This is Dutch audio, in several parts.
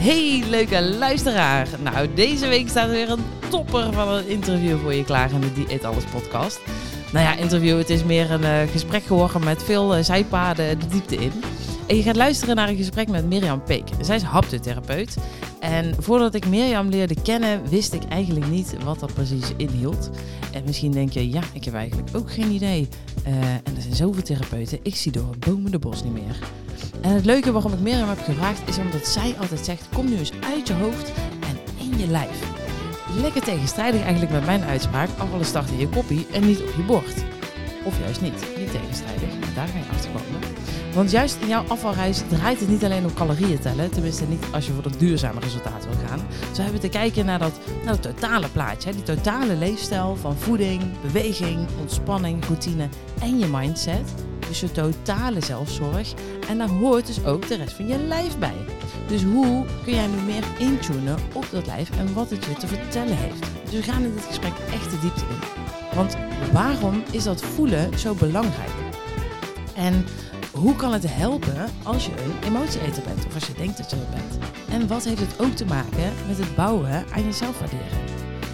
Hey, leuke luisteraar. Nou, deze week staat er weer een topper van een interview voor je klaar in de Die Eet Alles podcast. Nou ja, interview, het is meer een eh, gesprek geworden met veel uh, zijpaden de diepte in. En je gaat luisteren naar een gesprek met Mirjam Peek. Zij is haptotherapeut. En voordat ik Mirjam leerde kennen, wist ik eigenlijk niet wat dat precies inhield. En misschien denk je, ja, ik heb eigenlijk ook geen idee. Uh, en er zijn zoveel therapeuten, ik zie door het bomen de bos niet meer. En het leuke waarom ik Mirjam heb gevraagd, is omdat zij altijd zegt, kom nu eens uit je hoofd en in je lijf. Lekker tegenstrijdig eigenlijk met mijn uitspraak, afvallen start in je koppie en niet op je bord. Of juist niet, niet tegenstrijdig, daar ga je achter komen. Want juist in jouw afvalreis draait het niet alleen om calorieën tellen. Tenminste, niet als je voor het duurzame resultaat wil gaan. Zo hebben we te kijken naar dat, naar dat totale plaatje. Die totale leefstijl van voeding, beweging, ontspanning, routine en je mindset. Dus je totale zelfzorg. En daar hoort dus ook de rest van je lijf bij. Dus hoe kun jij nu meer intunen op dat lijf en wat het je te vertellen heeft? Dus we gaan in dit gesprek echt de diepte in. Want waarom is dat voelen zo belangrijk? En hoe kan het helpen als je een emotieeter bent of als je denkt dat je dat bent? En wat heeft het ook te maken met het bouwen aan je zelfwaardering?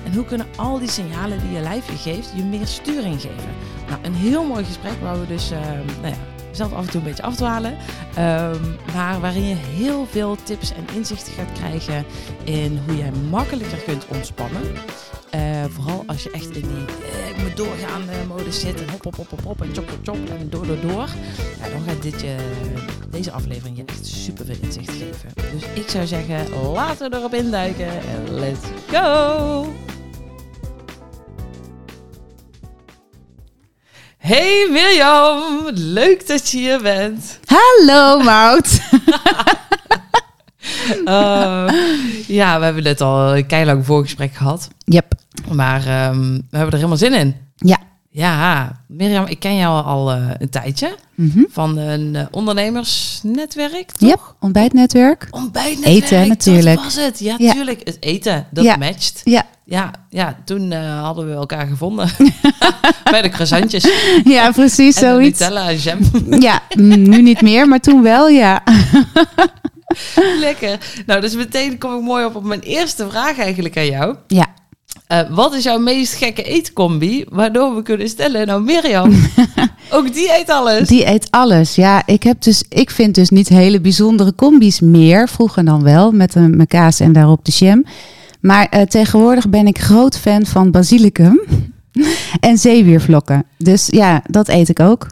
En hoe kunnen al die signalen die je lijf je geeft je meer sturing geven? Nou, een heel mooi gesprek waar we dus, uh, nou ja, zelf af en toe een beetje afdwalen. Um, maar waarin je heel veel tips en inzichten gaat krijgen in hoe jij makkelijker kunt ontspannen. Uh, vooral als je echt in die uh, ik moet doorgaan modus zit en hop, hop, hop, hop, hop en chop, chop, chop en door, door, door. Ja, dan gaat dit je, deze aflevering je echt super veel inzicht geven. Dus ik zou zeggen, laten we erop induiken en let's go! Hey Mirjam, leuk dat je hier bent. Hallo Mout. uh, ja, we hebben net al een keilang voorgesprek gehad. Yep. Maar um, we hebben er helemaal zin in. Ja. Ja, Mirjam, ik ken jou al uh, een tijdje. Mm -hmm. Van een uh, ondernemersnetwerk, toch? Yep, ontbijtnetwerk. Ontbijtnetwerk, Eten natuurlijk. Dat was het, ja, ja. tuurlijk. Het eten, dat ja. matcht. Ja. Ja, ja, toen uh, hadden we elkaar gevonden. Bij de croissantjes. Ja, precies, en zoiets. Nutella en jam. Ja, nu niet meer, maar toen wel, ja. Lekker. Nou, dus meteen kom ik mooi op op mijn eerste vraag eigenlijk aan jou. Ja. Uh, wat is jouw meest gekke eetcombi? Waardoor we kunnen stellen, nou Mirjam, ook die eet alles. Die eet alles, ja. Ik, heb dus, ik vind dus niet hele bijzondere combi's meer. Vroeger dan wel, met een, mijn kaas en daarop de jam. Maar uh, tegenwoordig ben ik groot fan van basilicum en zeewiervlokken. Dus ja, dat eet ik ook.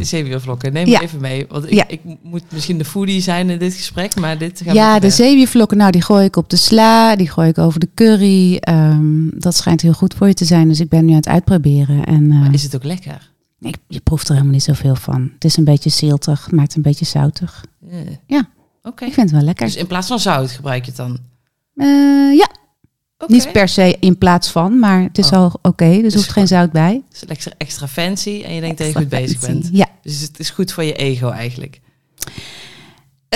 Zeewiervlokken, neem ja. even mee. Want ik, ja. ik, moet misschien de foodie zijn in dit gesprek, maar dit Ja, de zeewiervlokken, nou die gooi ik op de sla, die gooi ik over de curry. Um, dat schijnt heel goed voor je te zijn, dus ik ben nu aan het uitproberen. En, uh, maar is het ook lekker? Ik, je proeft er helemaal niet zoveel van. Het is een beetje ziltig, maakt een beetje zoutig. Yeah. Ja, oké. Okay. Ik vind het wel lekker. Dus in plaats van zout gebruik je het dan? Uh, ja, Okay. Niet per se in plaats van, maar het is Oh. al oké. Okay, dus, Dus hoeft geen zout bij. Het is extra, extra fancy en je denkt dat je Extra goed bezig fancy, bent. Ja. Dus het is goed voor je ego eigenlijk.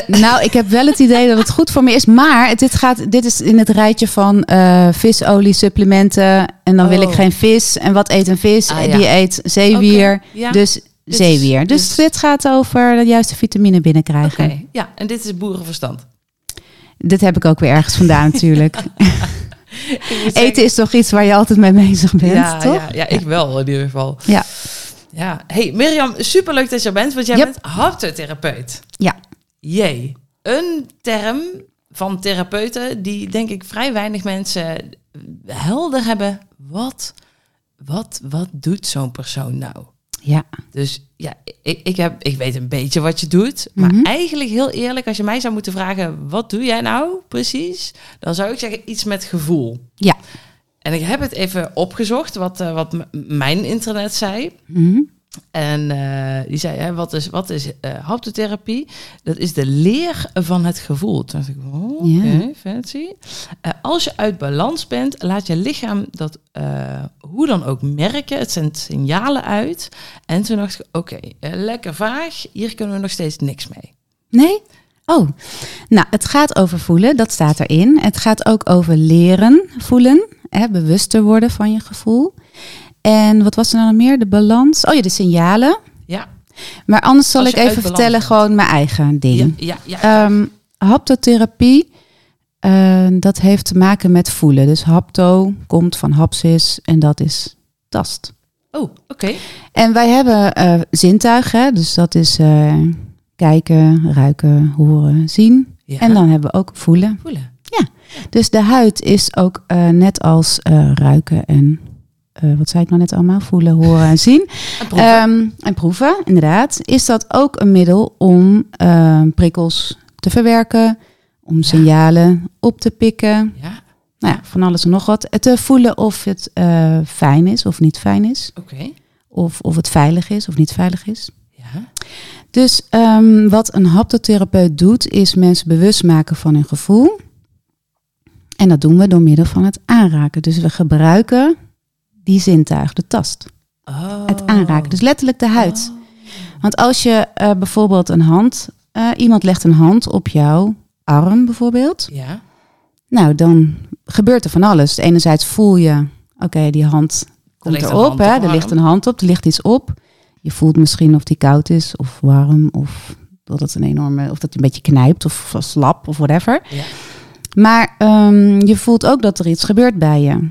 Nou, ik heb wel het idee dat het goed voor me is. Maar dit, gaat, dit is in het rijtje van uh, visolie, supplementen. En dan wil Oh. ik geen vis. En wat eet een vis? Ah, ja. Die eet zeewier. Ja. Dus zeewier. Dus, dus- dit gaat over de juiste vitamine Oké, binnenkrijgen. ja. En dit is boerenverstand. Dit heb ik ook weer ergens vandaan natuurlijk. Zeggen- Eten is toch iets waar je altijd mee bezig bent, ja, toch? Ja, ja, ik wel in ieder geval. Ja. Ja. Hey Mirjam, superleuk dat je er bent, want jij Yep. bent haptotherapeut. Ja. Jee. Een term van therapeuten die denk ik vrij weinig mensen helder hebben. Wat, wat, wat doet zo'n persoon nou? Ja. Dus ja, ik, ik, heb, ik weet een beetje wat je doet. Maar Mhm. eigenlijk heel eerlijk, als je mij zou moeten vragen... wat doe jij nou precies? Dan zou ik zeggen iets met gevoel. Ja. En ik heb het even opgezocht, wat, eh, wat mijn internet zei. Mhm. En eh, die zei, hè, wat is, wat is eh haptotherapie? Dat is de leer van het gevoel. Toen dacht ik, oh, oké, fancy. Eh, als je uit balans bent, laat je lichaam dat hoe dan ook merken. Het zendt signalen uit. En toen dacht ik, oké, lekker vaag. Hier kunnen we nog steeds niks mee. Nee? Oh, nou, het gaat over voelen, dat staat erin. Het gaat ook over leren voelen, hè, bewuster worden van je gevoel. En wat was er nou nog meer? De balans. Oh ja, de signalen. Ja, Maar anders zal ik even vertellen bent. gewoon mijn eigen ding. ja, ja. ja. Ehm, haptotherapie eh, dat heeft te maken met voelen. Dus hapto komt van hapsis en dat is tast. Oh, oké. En wij hebben eh, zintuigen, dus dat is eh, kijken, ruiken, horen, zien. Ja. En dan hebben we ook voelen. voelen. Dus de huid is ook net als ruiken en eh, wat zei ik nou net allemaal? Voelen, horen en zien. En proeven. Ehm, en proeven, inderdaad. Is dat ook een middel om ehm, prikkels te verwerken, om signalen op te pikken. ja, Nou ja, van alles en nog wat. Te voelen of het eh, fijn is of niet fijn is. oké. Of, of het veilig is of niet veilig is. Ja. Dus ehm, wat een haptotherapeut doet, is mensen bewust maken van hun gevoel. En dat doen we door middel van het aanraken. Dus we gebruiken die zintuig, de tast. Oh. Het aanraken, dus letterlijk de huid. Want als je eh, bijvoorbeeld een hand, eh, iemand legt een hand op jouw arm bijvoorbeeld. Ja. Nou, dan gebeurt er van alles. Enerzijds voel je, oké, die hand komt erop. Hè, er ligt een hand op, er ligt iets op. Je voelt misschien of die koud is of warm of dat het een enorme, of dat hij een beetje knijpt of slap of whatever. Ja. Maar ehm, je voelt ook dat er iets gebeurt bij je.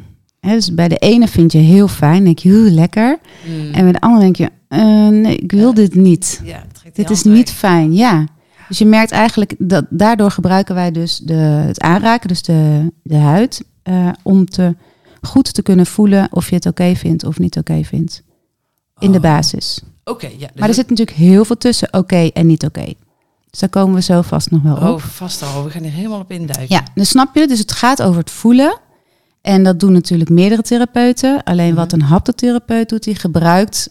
Dus bij de ene vind je heel fijn, denk je, "Oeh, lekker. Mm. En bij de andere denk je, eh, nee, ik wil Ja. dit niet. ja, Dit is niet fijn, ja. Dus je merkt eigenlijk dat daardoor gebruiken wij dus de, het aanraken, dus de, de huid, eh, om te goed te kunnen voelen of je het oké vindt of niet oké vindt. In de Oh. basis. Oké, ja. dus Maar er zit natuurlijk heel veel tussen oké en niet oké. Dus daar komen we zo vast nog wel op. Oh, vast al. We gaan hier helemaal op induiken. Ja, dus snap je? Dus het gaat over het voelen. En dat doen natuurlijk meerdere therapeuten. Alleen wat Mhm. een haptotherapeut doet, die gebruikt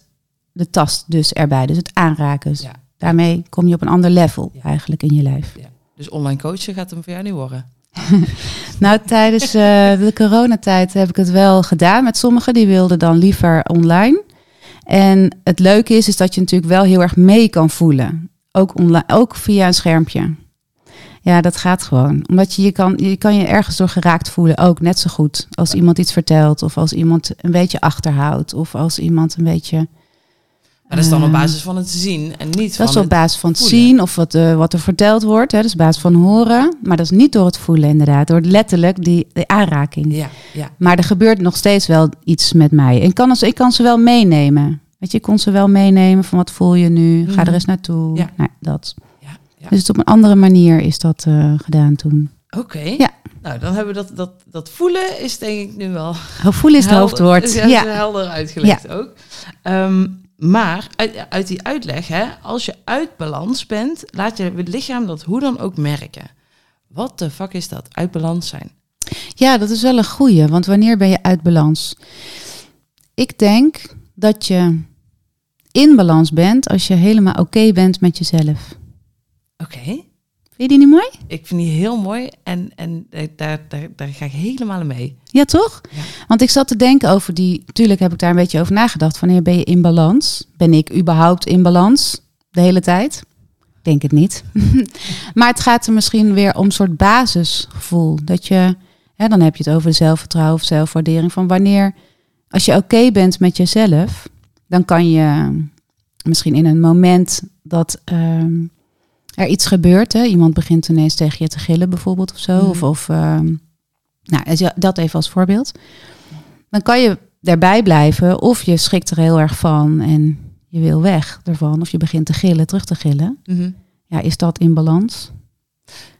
de tast dus erbij. Dus het aanraken. Ja. Daarmee kom je op een ander level Ja. eigenlijk in je lijf. Dus online coachen gaat hem voor jou niet worden. Nou, tijdens eh, de coronatijd heb ik het wel gedaan met sommigen. Die wilden dan liever online. En het leuke is, is dat je natuurlijk wel heel erg mee kan voelen. Ook, online, ook via een schermpje. Ja, dat gaat gewoon. Omdat je je kan, je kan je ergens door geraakt voelen. Ook net zo goed. Als iemand iets vertelt. Of als iemand een beetje achterhoudt. Of als iemand een beetje... Maar dat is dan op Eh, basis van het zien en niet Dat van is op basis van het voelen. zien of wat, eh, wat er verteld wordt. Hè. Dat is op basis van horen. Maar dat is niet door het voelen inderdaad. Door letterlijk die, die aanraking. Ja, ja. Maar er gebeurt nog steeds wel iets met mij. En ik kan, ze- ik kan ze wel meenemen. Weet je, ik kon ze wel meenemen van wat voel je nu? Ga er Mhm. eens naartoe. Ja. Nou, dat. Ja. Dus op een andere manier is dat eh, gedaan toen. Oké. Ja. Nou, dan hebben we dat, dat, dat voelen is denk ik nu wel... Oh, voelen is het hoofdwoord. is Ja. helder uitgelegd ook. Ehm, maar uit, uit die uitleg, hè, als je uit balans bent, laat je het lichaam dat hoe dan ook merken. Wat de fuck is dat? Uit balans zijn. ja, dat is wel een goeie. Want wanneer ben je uit balans? Ik denk dat je in balans bent als je helemaal oké bent met jezelf. Oké. Vind je die niet mooi? Ik vind die heel mooi en, en daar, daar, daar ga ik helemaal mee. Ja, toch? Ja. Want ik zat te denken over die. Tuurlijk heb ik daar een beetje over nagedacht. Wanneer ben je in balans? Ben ik überhaupt in balans de hele tijd? Ik Denk het niet. maar het gaat er misschien weer om een soort basisgevoel. Dat je. Hè, dan heb je het over zelfvertrouwen of zelfwaardering. Van wanneer. Als je oké bent met jezelf. Dan kan je misschien in een moment dat. ehm, er iets gebeurt. Hè? Iemand begint ineens tegen je te gillen, bijvoorbeeld, of zo. Mhm. Of, of ehm, nou, dat even als voorbeeld. Dan kan je daarbij blijven of je schrikt er heel erg van en je wil weg ervan. Of je begint te gillen, terug te gillen. Ja, is dat in balans?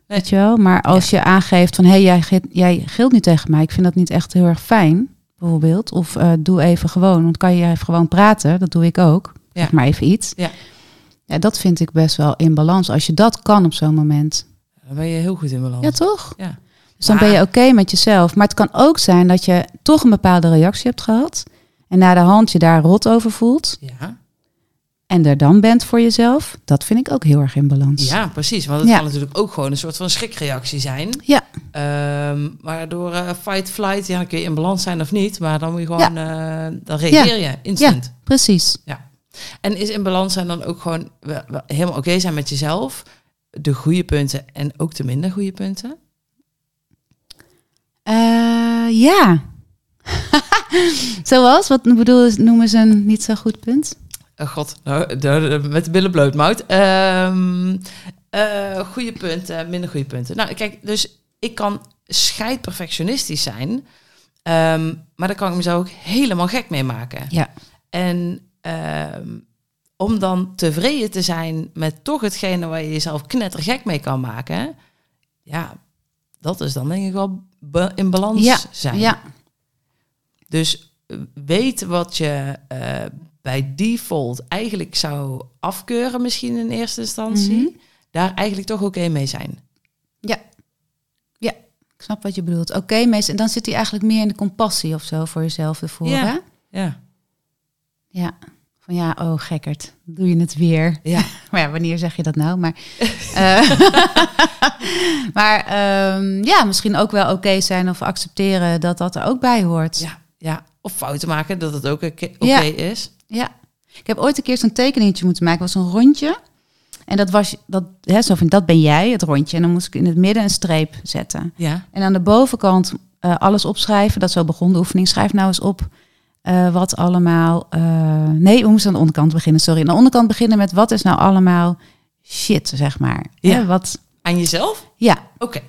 Weet je wel? Maar als je aangeeft van, hé, hey, jij, gilt- jij gilt niet tegen mij. Ik vind dat niet echt heel erg fijn, bijvoorbeeld. Of eh, doe even gewoon, want kan je even gewoon praten. Dat doe ik ook. Ja. Zeg maar even iets. Ja. Ja, dat vind ik best wel in balans. Als je dat kan op zo'n moment. Dan ben je heel goed in balans. Ja, toch? Ja. Dus dan ben je oké met jezelf. Maar het kan ook zijn dat je toch een bepaalde reactie hebt gehad. En na de hand je daar rot over voelt. Ja. En er dan bent voor jezelf. Dat vind ik ook heel erg in balans. ja, precies. Want het Ja. kan natuurlijk ook gewoon een soort van schrikreactie zijn. Ja. Ehm, maar door eh, fight, flight, ja, dan kun je in balans zijn of niet. Maar dan moet je gewoon, eh, dan reageer je instant. Precies. En is in balans zijn dan ook gewoon wel- wel helemaal oké zijn met jezelf. De goede punten en ook de minder goede punten. Eh, ja. Zoals? Wat bedoel, noemen ze een niet zo goed punt? Oh god, nou, met de billen bloot, Mout. Ehm, eh, goede punten, minder goede punten. Nou, kijk, dus ik kan scheid perfectionistisch zijn, ehm, maar daar kan ik mezelf ook helemaal gek mee maken. Ja. En ehm, om dan tevreden te zijn met toch hetgene waar je jezelf knettergek mee kan maken, ja, dat is dan denk ik wel in balans Ja, zijn. Ja, Dus eh, weet wat je eh, bij default eigenlijk zou afkeuren, misschien in eerste instantie. Mhm. Daar eigenlijk toch oké mee zijn. ik snap wat je bedoelt. Oké, meestal, dan zit hij eigenlijk meer in de compassie of zo voor jezelf ervoor. Ja. hè? Ja. Ja. Van ja, oh gekkerd, doe je het weer. Ja. Maar ja, wanneer zeg je dat nou? Maar, eh, maar ehm, ja, misschien ook wel oké zijn of accepteren dat dat er ook bij hoort. Ja. ja. Of fouten maken, dat het ook oké Ja. is. Ja. Ik heb ooit een keer zo'n tekeningetje moeten maken. Was een rondje. En dat was, dat, hè, zo van, dat ben jij, het rondje. En dan moest ik in het midden een streep zetten. Ja. En aan de bovenkant eh, alles opschrijven. Dat zo begon de oefening. Schrijf nou eens op eh, wat allemaal... eh, nee, we moesten aan de onderkant beginnen, sorry. Aan de onderkant beginnen met wat is nou allemaal shit, zeg maar. Ja. Hè, wat, Aan jezelf? ja, Oké.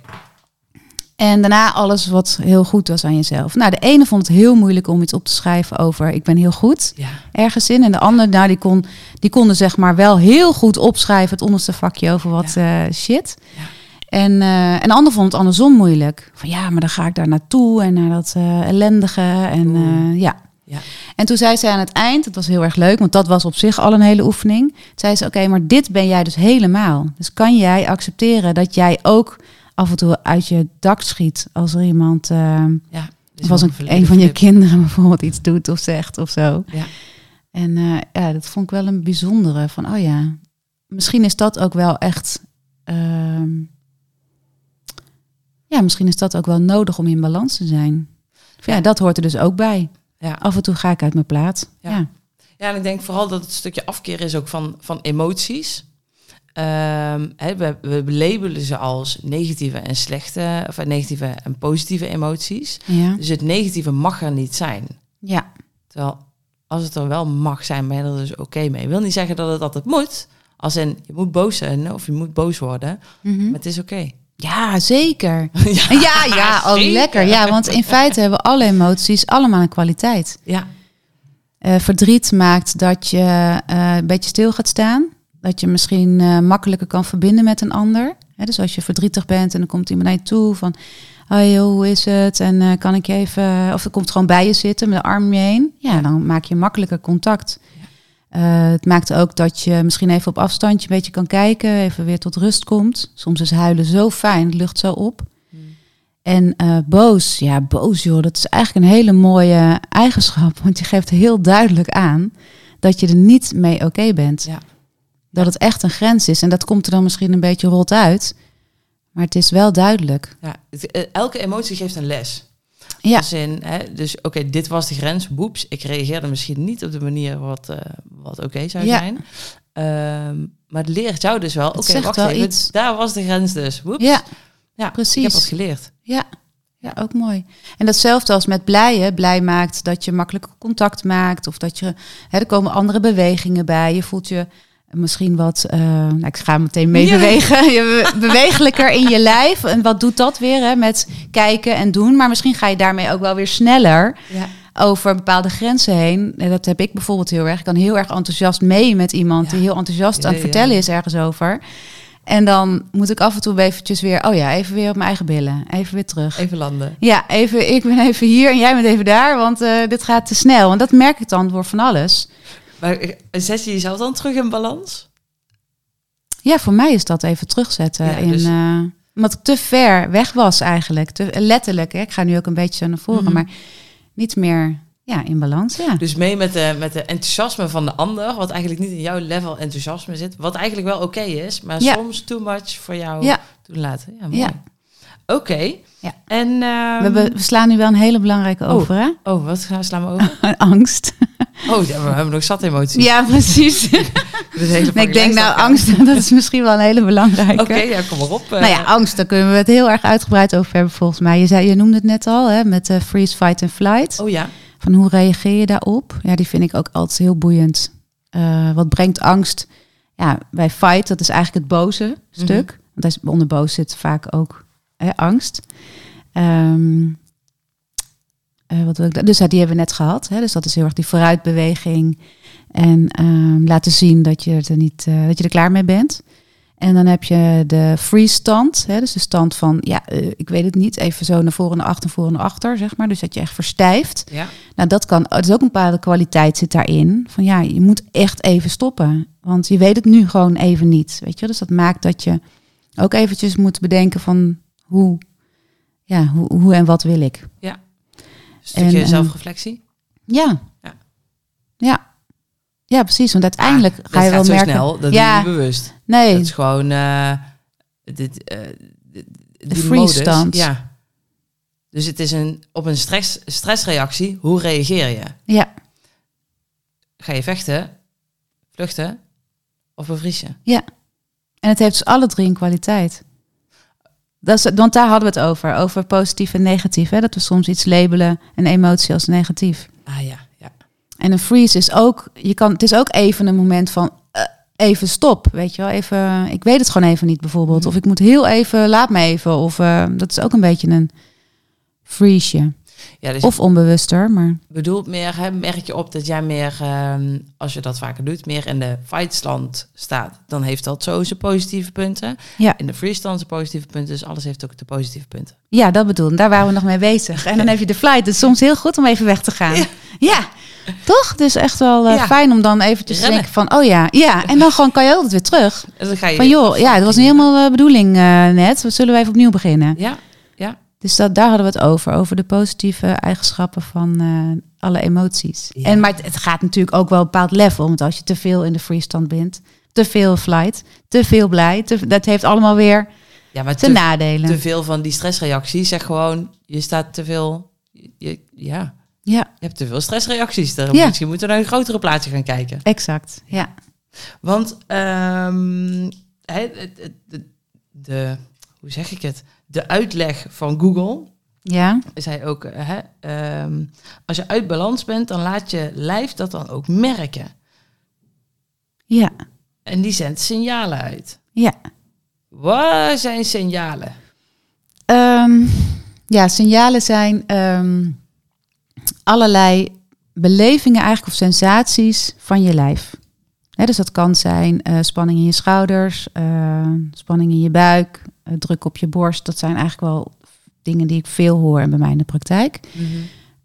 en daarna alles wat heel goed was aan jezelf. Nou, de ene vond het heel moeilijk om iets op te schrijven over... ik ben heel goed Ja. ergens in. En de ander, nou, die, kon, die konden zeg maar wel heel goed opschrijven... het onderste vakje over wat eh, shit. Ja. En, eh, en de ander vond het andersom moeilijk. Van ja, maar dan ga ik daar naartoe en naar dat eh, ellendige. En eh, ja. Ja. En toen zei zij aan het eind, het was heel erg leuk, want dat was op zich al een hele oefening. Zei ze, oké, maar dit ben jij dus helemaal. Dus kan jij accepteren dat jij ook af en toe uit je dak schiet als er iemand, eh, Ja. Dus of als een, een van je kinderen bijvoorbeeld iets doet of zegt of zo. Ja. En eh, ja, dat vond ik wel een bijzondere van, oh ja, misschien is dat ook wel echt, ehm, ja, misschien is dat ook wel nodig om in balans te zijn. Ja. dat hoort er dus ook bij. Ja. Af en toe ga ik uit mijn plaat. Ja. Ja. Ja, en ik denk vooral dat het stukje afkeer is ook van, van emoties. Ehm, we, we labelen ze als negatieve en slechte, of negatieve en positieve emoties. Ja. Dus het negatieve mag er niet zijn. ja. Terwijl als het er wel mag zijn, ben je er dus oké mee. Ik wil niet zeggen dat het altijd moet. Als in, je moet boos zijn of je moet boos worden. Mhm. Maar het is oké. Ja, zeker. ja, Ja, ja, oh zeker. lekker. Ja, want in feite hebben alle emoties allemaal een kwaliteit. Ja, Eh, verdriet maakt dat je eh, een beetje stil gaat staan. Dat je misschien eh, makkelijker kan verbinden met een ander. Dus als je verdrietig bent en dan komt iemand naar je toe van... Oh joh, hoe is het? En kan ik je even... Of er komt gewoon bij je zitten met de arm om je heen. Ja, dan maak je makkelijker contact. Eh, het maakt ook dat je misschien even op afstandje een beetje kan kijken. Even weer tot rust komt. Soms is huilen zo fijn, het lucht zo op. En eh, boos, ja, boos joh, dat is eigenlijk een hele mooie eigenschap. Want je geeft heel duidelijk aan dat je er niet mee oké bent. Ja. Dat het echt een grens is. En dat komt er dan misschien een beetje rot uit. Maar het is wel duidelijk. ja. Eh, elke emotie geeft een les. Ja, in, hè, dus oké, dit was de grens, boeps. Ik reageerde misschien niet op de manier wat, eh, wat oké zou Ja. zijn. Ehm, maar het leert jou dus wel, oké, wacht even, iets. daar was de grens dus. Woeps. ja, ja, precies. Ik heb wat geleerd. ja. Ja, ook mooi. En datzelfde als met blijen. Blij maakt dat je makkelijk contact maakt. Of dat je, hè, er komen andere bewegingen bij. Je voelt je misschien wat, eh, nou, ik ga meteen mee bewegen. Je be- bewegelijker in je lijf. En wat doet dat weer hè, met kijken en doen? Maar misschien ga je daarmee ook wel weer sneller Ja. over bepaalde grenzen heen. En dat heb ik bijvoorbeeld heel erg. Ik kan heel erg enthousiast mee met iemand Ja. die heel enthousiast Ja, aan het vertellen is ergens over. En dan moet ik af en toe eventjes weer, oh ja, even weer op mijn eigen billen. Even weer terug. Even landen. Ja, even, ik ben even hier en jij bent even daar, want eh, dit gaat te snel. Want dat merk ik dan door van alles. Maar zet je jezelf dan terug in balans? Ja, voor mij is dat even terugzetten. Ja, in, dus- eh, omdat ik te ver weg was eigenlijk. Te, letterlijk, hè. ik ga nu ook een beetje zo naar voren, Mhm. maar niet meer ja, in balans. Ja. Dus mee met de, met de enthousiasme van de ander, wat eigenlijk niet in jouw level enthousiasme zit, wat eigenlijk wel oké is, maar Ja. soms too much voor jou Ja. toelaten. Ja, mooi. Ja. Oké. Ja. En ehm, we, slaan nu wel een hele belangrijke Oh. over, hè? oh, wat gaan we slaan we over? Angst. Oh, ja, we hebben nog zat emoties. Ja, precies. Dus Nee, ik denk, nou, angst, dat is misschien wel een hele belangrijke. Oké, ja, kom maar op. eh. Nou ja, angst, daar kunnen we het heel erg uitgebreid over hebben volgens mij. Je, zei, je noemde het net al, hè, met eh, freeze, fight en flight. Oh ja. Van hoe reageer je daarop? Ja, die vind ik ook altijd heel boeiend. Eh, wat brengt angst? Ja, bij fight, dat is eigenlijk het boze stuk. Want als- onder boos zit vaak ook hè, angst. Ehm, eh, wat wil ik dus die hebben we net gehad. Hè? Dus dat is heel erg die vooruitbeweging. En ehm, laten zien dat je, er niet, eh, dat je er klaar mee bent. En dan heb je de freeze stand. Hè? Dus de stand van, ja, eh, ik weet het niet. Even zo naar voren, naar achter, naar voren, naar achter, zeg maar. Dus dat je echt verstijft. Ja. Nou, dat kan, het is ook een bepaalde kwaliteit zit daarin. Van ja, je moet echt even stoppen. Want je weet het nu gewoon even niet. Weet je, dus dat maakt dat je ook eventjes moet bedenken van hoe, ja, hoe, hoe en wat wil ik. Een stukje En, eh, zelfreflectie. Ja. Ja. Ja. Ja, precies. Want uiteindelijk Ah, ga je dat wel gaat zo merken. snel, dat ja, niet bewust. nee, Dat is gewoon eh, dit, eh, de, die freeze modus. stand. Ja. Dus het is een, op een stress, stressreactie. Hoe reageer je? ja, Ga je vechten, vluchten of bevriezen? en het heeft dus alle drie een kwaliteit. Dat is, want daar hadden we het over, over positief en negatief. Hè? Dat we soms iets labelen, een emotie als negatief. Ah ja, ja. En een freeze is ook, je kan, het is ook even een moment van eh, even stop, weet je wel, even, ik weet het gewoon even niet bijvoorbeeld, Mhm. of ik moet heel even, laat me even, of eh, dat is ook een beetje een freeze, ja dus of onbewuster, maar bedoelt meer, hè, merk je op dat jij meer, ehm, als je dat vaker doet, meer in de fightstand staat. Dan heeft dat zo zijn positieve punten. Ja. In de freestand zijn positieve punten, dus alles heeft ook de positieve punten. ja, dat bedoel ik. Daar waren we nog mee bezig. En dan heb je de flight. Het is soms heel goed om even weg te gaan. Ja, toch? Is echt wel eh, Ja. fijn om dan eventjes te denken van, oh ja, ja. En dan gewoon kan je altijd weer terug. En dan ga je Van joh, ja, dat was niet helemaal de bedoeling eh, net. We zullen we even opnieuw beginnen. Ja, Dus dat, daar hadden we het over, over de positieve eigenschappen van eh, alle emoties. Ja. En, maar het, het gaat natuurlijk ook wel een bepaald level. Want als je te veel in de freestand bent, te veel flight, te veel blij, te- dat heeft allemaal weer ja maar te, nadelen. te veel van die stressreacties. Zeg gewoon, je staat te veel, je, ja, ja, je hebt te veel stressreacties. Daar Ja. Misschien moeten we naar een grotere plaatje gaan kijken. exact. Ja. Want het- het- de, de, hoe zeg ik het? De uitleg van Google Ja, zei ook, eh, hè, ehm, als je uit balans bent, dan laat je lijf dat dan ook merken. ja, En die zendt signalen uit. ja. Wat zijn signalen? Ehm, ja, signalen zijn ehm, allerlei belevingen eigenlijk of sensaties van je lijf. Dus dat kan zijn eh, spanning in je schouders, eh, spanning in je buik, druk op je borst. Dat zijn eigenlijk wel dingen die ik veel hoor bij mij in de praktijk.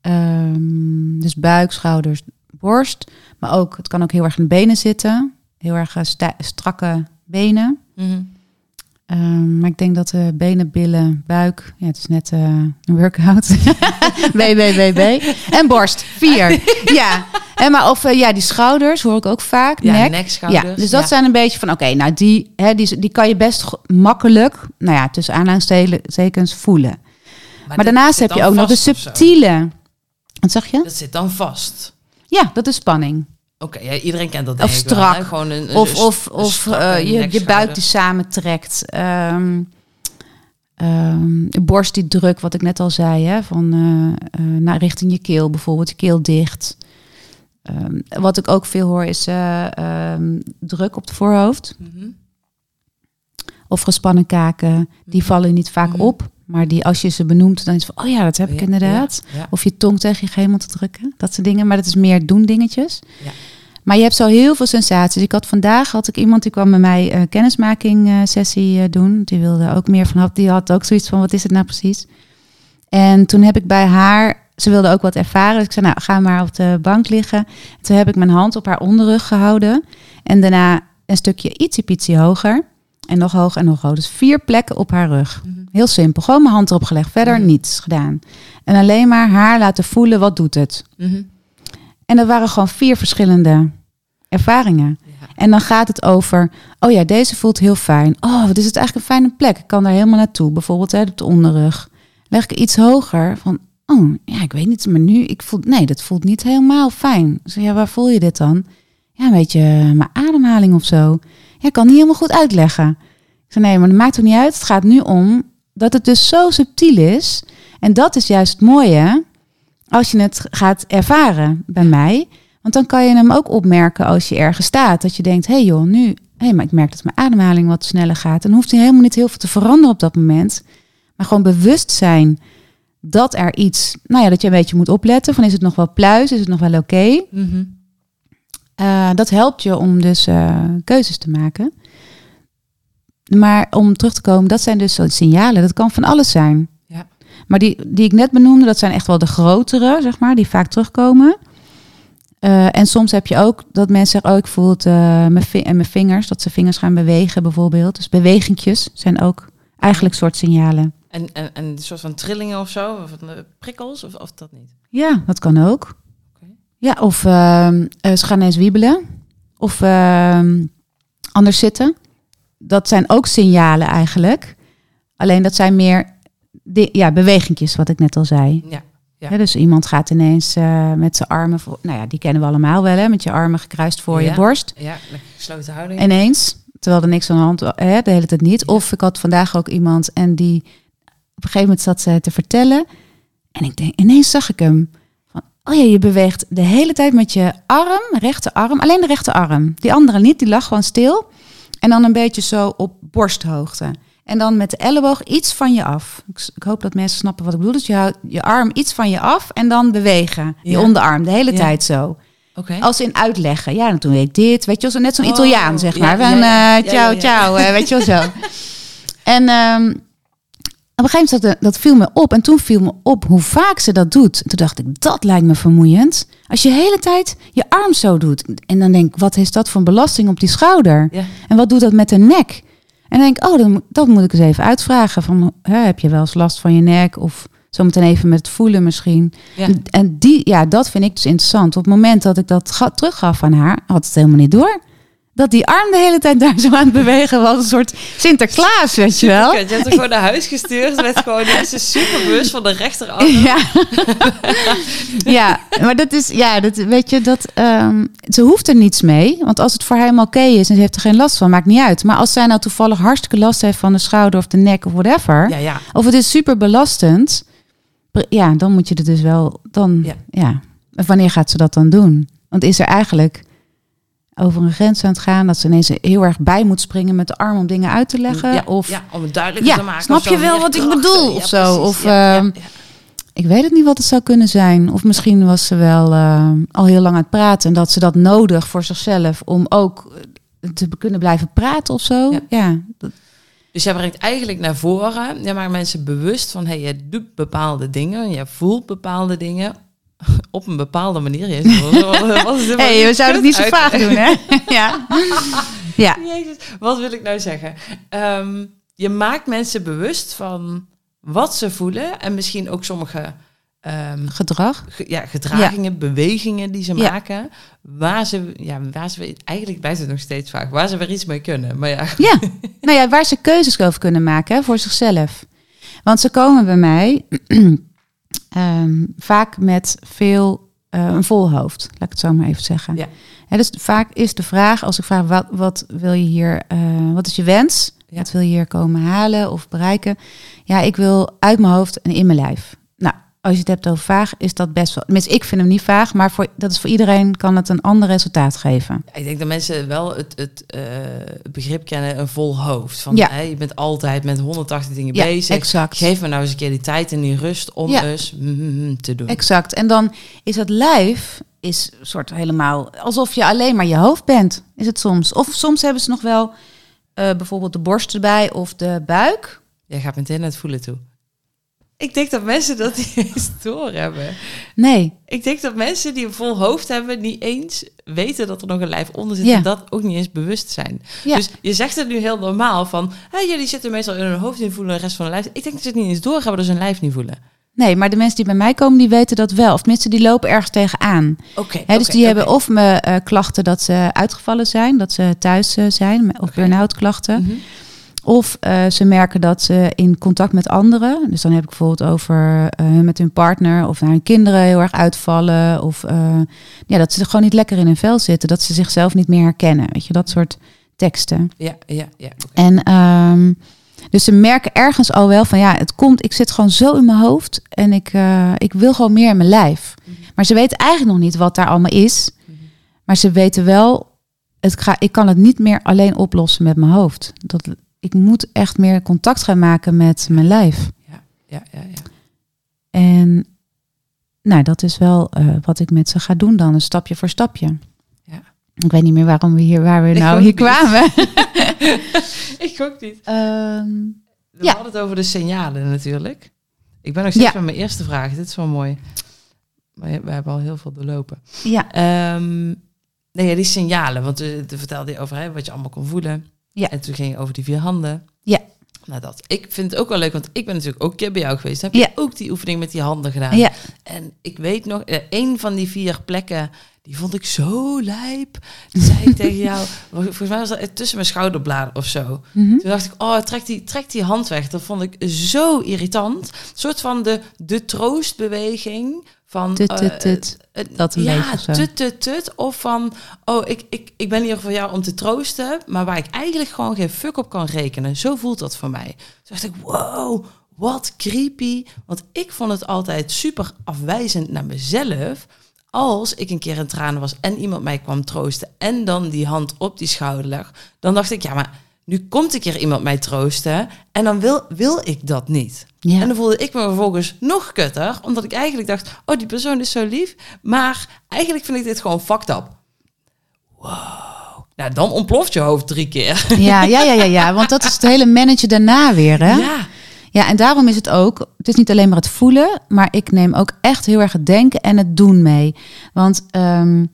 Ehm, dus buik, schouders, borst. Maar ook, het kan ook heel erg in de benen zitten. Heel erg eh, strakke benen. Mhm. Ehm, maar ik denk dat de benen, billen, buik, ja, het is net eh, een workout. BBBB. En borst, vier. ja. En maar of eh, ja, die schouders hoor ik ook vaak. Ja, nek. nek, schouders. Ja, dus dat ja. zijn een beetje van, oké, nou die, hè, die, die kan je best makkelijk, nou ja, tussen aanhalingstekens voelen. Maar, dat daarnaast heb je ook nog de subtiele. Wat zeg je? Dat zit dan vast. Ja, dat is spanning. Oké, ja, iedereen kent dat Of wel, strak. Gewoon een, een- Of, of, of eh, je, je buik die samentrekt. Ehm ehm, de borst die druk, wat ik net al zei, hè, van eh, eh, naar richting je keel bijvoorbeeld, je keel dicht. Ehm, wat ik ook veel hoor is druk op het voorhoofd Mhm. of gespannen kaken. Die Mhm. vallen niet vaak Mhm. op, maar die als je ze benoemt, dan is het van, oh ja, dat heb ik Ja, inderdaad. ja, ja. Of je tong tegen je gehemel te drukken. Dat soort dingen. Maar dat is meer doen dingetjes. Ja. Maar je hebt zo heel veel sensaties. Ik had vandaag had ik iemand die kwam met mij een kennismaking eh, sessie eh, doen. Die wilde ook meer van. Die had ook zoiets van wat is het nou precies? En toen heb ik bij haar. Ze wilde ook wat ervaren. Dus ik zei, nou, ga maar op de bank liggen. En toen heb ik mijn hand op haar onderrug gehouden. En daarna een stukje ietsiepietsie hoger. En nog hoger en nog hoger. Dus vier plekken op haar rug. Mhm. Heel simpel. Gewoon mijn hand erop gelegd. Verder Mhm. niets gedaan. En alleen maar haar laten voelen, wat doet het? Mhm. En dat waren gewoon vier verschillende ervaringen. Ja. En dan gaat het over, oh ja, deze voelt heel fijn. Oh, wat is het eigenlijk een fijne plek? Ik kan daar helemaal naartoe. Bijvoorbeeld hè, op de onderrug. Leg ik iets hoger van, oh, ja, ik weet niet, maar nu, ik voel, nee, dat voelt niet helemaal fijn. Zeg, ja, waar voel je dit dan? Ja, een beetje mijn ademhaling of zo. Ja, kan niet helemaal goed uitleggen. Ik nee, maar dat maakt toch niet uit. Het gaat nu om dat het dus zo subtiel is. En dat is juist het mooie, als je het gaat ervaren bij mij. Want dan kan je hem ook opmerken als je ergens staat. Dat je denkt, hé hey joh, nu... Hey, maar ik merk dat mijn ademhaling wat sneller gaat. En dan hoeft hij helemaal niet heel veel te veranderen op dat moment. Maar gewoon bewust zijn dat er iets, nou ja, dat je een beetje moet opletten. Van is het nog wel pluis? Is het nog wel oké? Mhm. Uh, dat helpt je om dus uh, keuzes te maken. Maar om terug te komen, dat zijn dus soort signalen. Dat kan van alles zijn. Ja. Maar die, die ik net benoemde, dat zijn echt wel de grotere, zeg maar, die vaak terugkomen. Uh, en soms heb je ook dat mensen zeggen, oh, ik voel het mijn, vi mijn vingers, dat ze vingers gaan bewegen bijvoorbeeld. Dus bewegingjes zijn ook eigenlijk soort signalen. En, en, en een soort van trillingen of zo, of prikkels, of, of dat niet? Ja, dat kan ook. Ja, of uh, ze gaan eens wiebelen. Of uh, anders zitten. Dat zijn ook signalen eigenlijk. Alleen dat zijn meer ja, bewegingjes, wat ik net al zei. Ja, ja. ja dus iemand gaat ineens uh, met zijn armen... Voor, nou ja, die kennen we allemaal wel, hè? Met je armen gekruist voor ja. je borst. Ja, gesloten houding. Ineens, terwijl er niks aan de hand hè, de hele tijd niet. Ja. Of ik had vandaag ook iemand en die... Op een gegeven moment zat ze te vertellen. En ik denk, ineens zag ik hem... Oh ja, je beweegt de hele tijd met je arm, rechterarm, alleen de rechterarm. Die andere niet, die lag gewoon stil. En dan een beetje zo op borsthoogte. En dan met de elleboog iets van je af. Ik, hoop dat mensen snappen wat ik bedoel. Dus je houdt je arm iets van je af en dan bewegen. Je Ja. onderarm, de hele Ja. tijd zo. Als in uitleggen. Ja, dan doe ik dit. Weet je wel, net zo'n Oh, Italiaan, zeg maar. ja, eh, ciao, ciao. eh, weet je wel zo. En ehm, op een gegeven moment, dat, dat viel me op. En toen viel me op hoe vaak ze dat doet. En toen dacht ik, dat lijkt me vermoeiend. Als je de hele tijd je arm zo doet. En dan denk ik, wat is dat voor een belasting op die schouder? Ja. En wat doet dat met de nek? En dan denk ik, oh, dan, dat moet ik eens even uitvragen. Van, hè, heb je wel eens last van je nek? Of zometeen even met het voelen misschien. Ja. En- die, ja, dat vind ik dus interessant. Op het moment dat ik dat ga, teruggaf aan haar, had het helemaal niet door. Dat die arm de hele tijd daar zo aan het bewegen was. Een soort Sinterklaas, weet je wel. Je hebt er gewoon naar huis gestuurd met gewoon deze super bewust van de rechterarm. Ja. ja, maar dat is, ja, dat, weet je, dat, ehm, ze hoeft er niets mee. Want als het voor helemaal oké is en ze heeft er geen last van, maakt niet uit. Maar als zij nou toevallig hartstikke last heeft van de schouder of de nek of whatever. Ja, ja. Of het is super belastend. Ja, dan moet je het dus wel, dan, Ja. ja. En wanneer gaat ze dat dan doen? Want is er eigenlijk over een grens aan het gaan dat ze ineens heel erg bij moet springen met de arm om dingen uit te leggen? ja, of ja, om het duidelijker Ja, te maken. snap je wel wat ik bedoel, of zo? precies. Of, ehm. Ik weet het niet wat het zou kunnen zijn. Of misschien was ze wel eh, al heel lang aan het praten en dat ze dat nodig voor zichzelf om ook eh, te kunnen blijven praten of zo. Ja. Dus jij brengt eigenlijk naar voren, jij maakt mensen bewust van, hey, je doet bepaalde dingen, je voelt bepaalde dingen op een bepaalde manier. Wat- is hey, we zouden het niet zo vaag doen, hè? ja. ja. Jezus, wat wil ik nou zeggen? Ehm, je maakt mensen bewust van wat ze voelen en misschien ook sommige ehm, Gedrag. ge- ja, gedragingen, bewegingen die ze Ja. maken, waar ze, ja, waar ze, eigenlijk blijft het nog steeds vaak, waar ze weer iets mee kunnen. Maar ja, Ja, nou ja, waar ze keuzes over kunnen maken hè, voor zichzelf. Want ze komen bij mij ehm, vaak met veel eh, een vol hoofd, laat ik het zo maar even zeggen. Ja. Dus vaak is de vraag, als ik vraag wat, wat wil je hier, eh, wat is je wens? Ja. Wat wil je hier komen halen of bereiken? Ja, ik wil uit mijn hoofd en in mijn lijf. Als je het hebt over vaag, is dat best wel. Tenminste, ik vind hem niet vaag, maar voor, dat is voor iedereen kan het een ander resultaat geven. ik denk dat mensen wel het, het, eh, het begrip kennen, een vol hoofd. Van, Ja. hè, je bent altijd met 180 dingen Ja, bezig. exact. Geef me nou eens een keer die tijd en die rust om Ja. eens mm, te doen. Exact. En dan is het lijf is soort helemaal alsof je alleen maar je hoofd bent. Is het soms? Of soms hebben ze nog wel eh, bijvoorbeeld de borst erbij of de buik. Jij gaat meteen naar het voelen toe. Ik denk dat mensen dat niet eens door hebben. Nee. Ik denk dat mensen die een vol hoofd hebben, niet eens weten dat er nog een lijf onder zit. Ja. En dat ook niet eens bewust zijn. Ja. Dus je zegt het nu heel normaal van, hé, jullie zitten meestal in hun hoofd in voelen en de rest van hun lijf. Ik denk dat ze het niet eens door hebben, dus hun lijf niet voelen. Nee, maar de mensen die bij mij komen, die weten dat wel. Of tenminste, die lopen ergens tegenaan. Oké. Dus die hebben of me eh, klachten dat ze uitgevallen zijn, dat ze thuis eh, zijn, of burn-out klachten. Mhm. Of eh, ze merken dat ze in contact met anderen. Dus dan heb ik bijvoorbeeld over eh, met hun partner of naar hun kinderen heel erg uitvallen. Of eh, ja, dat ze gewoon niet lekker in hun vel zitten. Dat ze zichzelf niet meer herkennen. Weet je, dat soort teksten. Ja, ja, ja. En ehm, dus ze merken ergens al wel van ja, het komt, ik zit gewoon zo in mijn hoofd. En ik, ik wil gewoon meer in mijn lijf. Mhm. Maar ze weten eigenlijk nog niet wat daar allemaal is. Maar ze weten wel, het ga, ik kan het niet meer alleen oplossen met mijn hoofd. Dat, ik moet echt meer contact gaan maken met mijn lijf. Ja, Ja, ja, ja. En nou, dat is wel eh, wat ik met ze ga doen dan, een stapje voor stapje. Ja. Ik weet niet meer waarom we hier, waar we Ik nou hier niet. kwamen. Ik ook niet. Ehm, We Ja. hadden het over de signalen natuurlijk. Ik ben nog steeds Ja. bij mijn eerste vraag. Dit is wel mooi. Maar we hebben al heel veel doorlopen. ja, Ehm nee, die signalen. Want uh, toen vertelde je over hè, wat je allemaal kon voelen. Ja. En toen ging je over die vier handen. Ja. Nou, dat. Ik vind het ook wel leuk, want ik ben natuurlijk ook een keer bij jou geweest. Heb je Ja. ook die oefening met die handen gedaan? ja, En ik weet nog, eh, een van die vier plekken, die vond ik zo lijp. Toen zei ik tegen jou, volgens mij was dat tussen mijn schouderbladen of zo. mhm. Toen dacht ik, oh, trek die, trek die hand weg. Dat vond ik zo irritant. Een soort van de, de troostbeweging van... Tut, eh, tut, Dat een ja, beetje tut, tut, tut. Of van, oh, ik, ik, ik ben hier voor jou om te troosten, maar waar ik eigenlijk gewoon geen fuck op kan rekenen. Zo voelt dat voor mij. Toen dacht ik, wow, wat creepy. Want ik vond het altijd super afwijzend naar mezelf. Als ik een keer in tranen was en iemand mij kwam troosten en dan die hand op die schouder lag, dan dacht ik, ja, maar nu komt een keer iemand mij troosten en dan wil, wil ik dat niet. ja. En dan voelde ik me vervolgens nog kutter, omdat ik eigenlijk dacht, oh, die persoon is zo lief, maar eigenlijk vind ik dit gewoon fucked up. Wow. Nou, dan ontploft je hoofd drie keer. Ja, ja, ja, ja, ja, want dat is het hele managen daarna weer, hè? Ja. Ja, en daarom is het ook, het is niet alleen maar het voelen, maar ik neem ook echt heel erg het denken en het doen mee. Want ehm,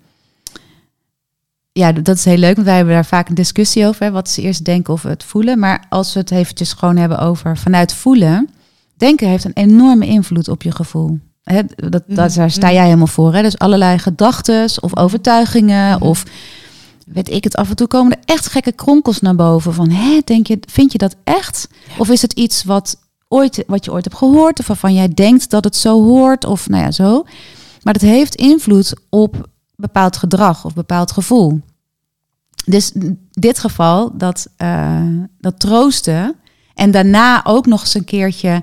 ja, dat is heel leuk, want wij hebben daar vaak een discussie over. Hè, wat is eerst denken of het voelen? Maar als we het eventjes gewoon hebben over vanuit voelen, denken heeft een enorme invloed op je gevoel. Hè, dat, dat, daar sta jij helemaal voor. Hè? Dus allerlei gedachten of overtuigingen of weet ik het, af en toe komen er echt gekke kronkels naar boven. Van, hè, denk je, vind je dat echt? Of is het iets wat, ooit, wat je ooit hebt gehoord, of waarvan jij denkt dat het zo hoort, of nou ja, zo. Maar het heeft invloed op bepaald gedrag of bepaald gevoel. Dus in dit geval, dat, eh, dat troosten en daarna ook nog eens een keertje...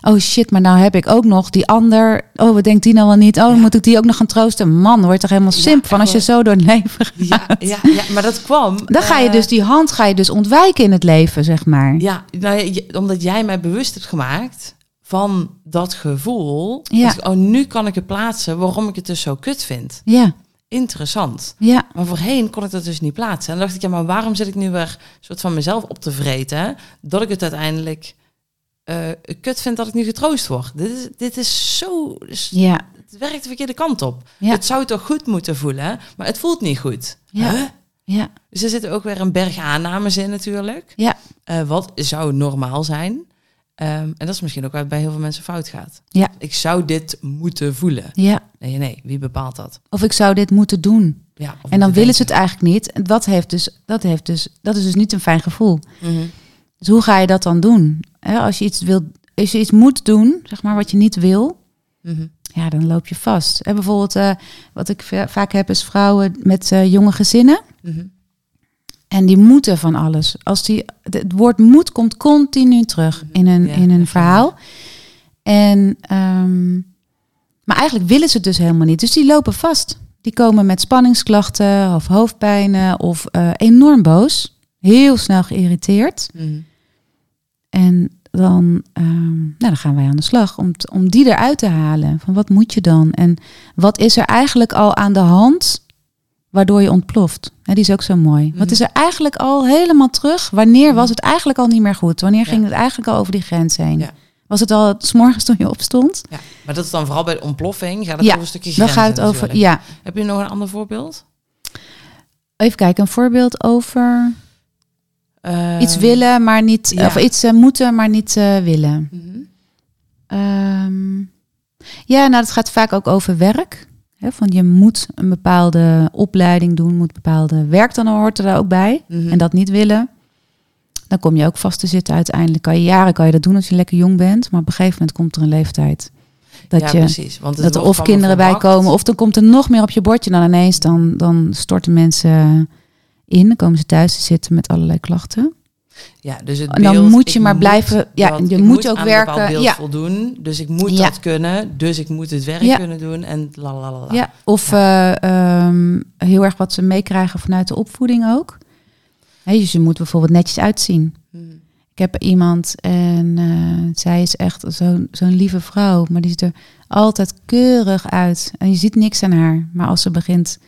Oh shit, maar nou heb ik ook nog die ander. Oh, wat denkt die nou wel niet? Oh, dan Ja. moet ik die ook nog gaan troosten. Man, word je toch helemaal Ja, simp van als je zo door het leven gaat. Ja, ja, maar dat kwam. Dan ga je eh, dus die hand ga je dus ontwijken in het leven, zeg maar. Ja, nou omdat jij mij bewust hebt gemaakt van dat gevoel. Ja. oh, nu kan ik het plaatsen waarom ik het dus zo kut vind. Ja, Interessant. ja, Maar voorheen kon ik dat dus niet plaatsen. En dan dacht ik, ja, maar waarom zit ik nu weer soort van mezelf op te vreten? Dat ik het uiteindelijk eh, kut vind dat ik nu getroost word. Dit is, dit is zo... dus ja, het werkt de verkeerde kant op. Ja. Het zou toch goed moeten voelen, maar het voelt niet goed. Ja. Huh? ja, Dus er zit ook weer een berg aannames in natuurlijk. ja, Eh, wat zou normaal zijn? Ehm, en dat is misschien ook waar het bij heel veel mensen fout gaat. Ja. Ik zou dit moeten voelen. ja. Nee, nee, wie bepaalt dat? Of ik zou dit moeten doen. Ja, En dan willen ze het eigenlijk niet. En dat heeft dus, dat heeft dus, dat is dus niet een fijn gevoel. Mhm. Dus hoe ga je dat dan doen? Als je iets wil, als je iets moet doen, zeg maar, wat je niet wil, Mhm. ja, dan loop je vast. En bijvoorbeeld, eh, wat ik va- vaak heb, is vrouwen met eh, jonge gezinnen. Mhm. En die moeten van alles. Als die, het woord moet komt continu terug in een, Ja, in een verhaal. En, ehm, maar eigenlijk willen ze het dus helemaal niet. Dus die lopen vast. Die komen met spanningsklachten of hoofdpijnen of eh, enorm boos. Heel snel geïrriteerd. Mhm. En dan, ehm, nou, dan gaan wij aan de slag om, t- om die eruit te halen. Van wat moet je dan? En wat is er eigenlijk al aan de hand waardoor je ontploft? Hè, die is ook zo mooi. Wat Mhm. is er eigenlijk al helemaal terug? Wanneer was het eigenlijk al niet meer goed? Wanneer Ja. ging het eigenlijk al over die grens heen? Ja. Was het al s morgens toen je opstond? Ja, maar dat is dan vooral bij de ontploffing. Gaat het Ja, over een stukje Dan gaat het over. natuurlijk. Ja, Heb je nog een ander voorbeeld? even kijken. Een voorbeeld over Eh, iets willen, maar niet. ja. Of iets eh, moeten, maar niet eh, willen. mhm. Ehm, ja, nou, het gaat vaak ook over werk. Hè, van je moet een bepaalde opleiding doen, moet bepaalde werk dan hoort er daar ook bij. Mhm. En dat niet willen. Dan kom je ook vast te zitten. Uiteindelijk kan je jaren kan je dat doen als je lekker jong bent. Maar op een gegeven moment komt er een leeftijd. Dat, ja, je, precies. Want dat er of kinderen bij komen. Of dan komt er nog meer op je bordje. Dan ineens dan, dan storten mensen in. Dan komen ze thuis te zitten met allerlei klachten. Ja, dus het En dan beeld, moet je maar moet blijven- ja, dat- je moet ook werken, beeld ja. voldoen. Dus ik moet Ja. dat kunnen. Dus ik moet het werk Ja. kunnen doen. En la la la la. Ja, of eh, ehm, heel erg wat ze meekrijgen vanuit de opvoeding ook. Hè, dus je moet bijvoorbeeld netjes uitzien. Mhm. Ik heb iemand en eh, zij is echt zo'n zo'n lieve vrouw, maar die ziet er altijd keurig uit. En je ziet niks aan haar. Maar als ze begint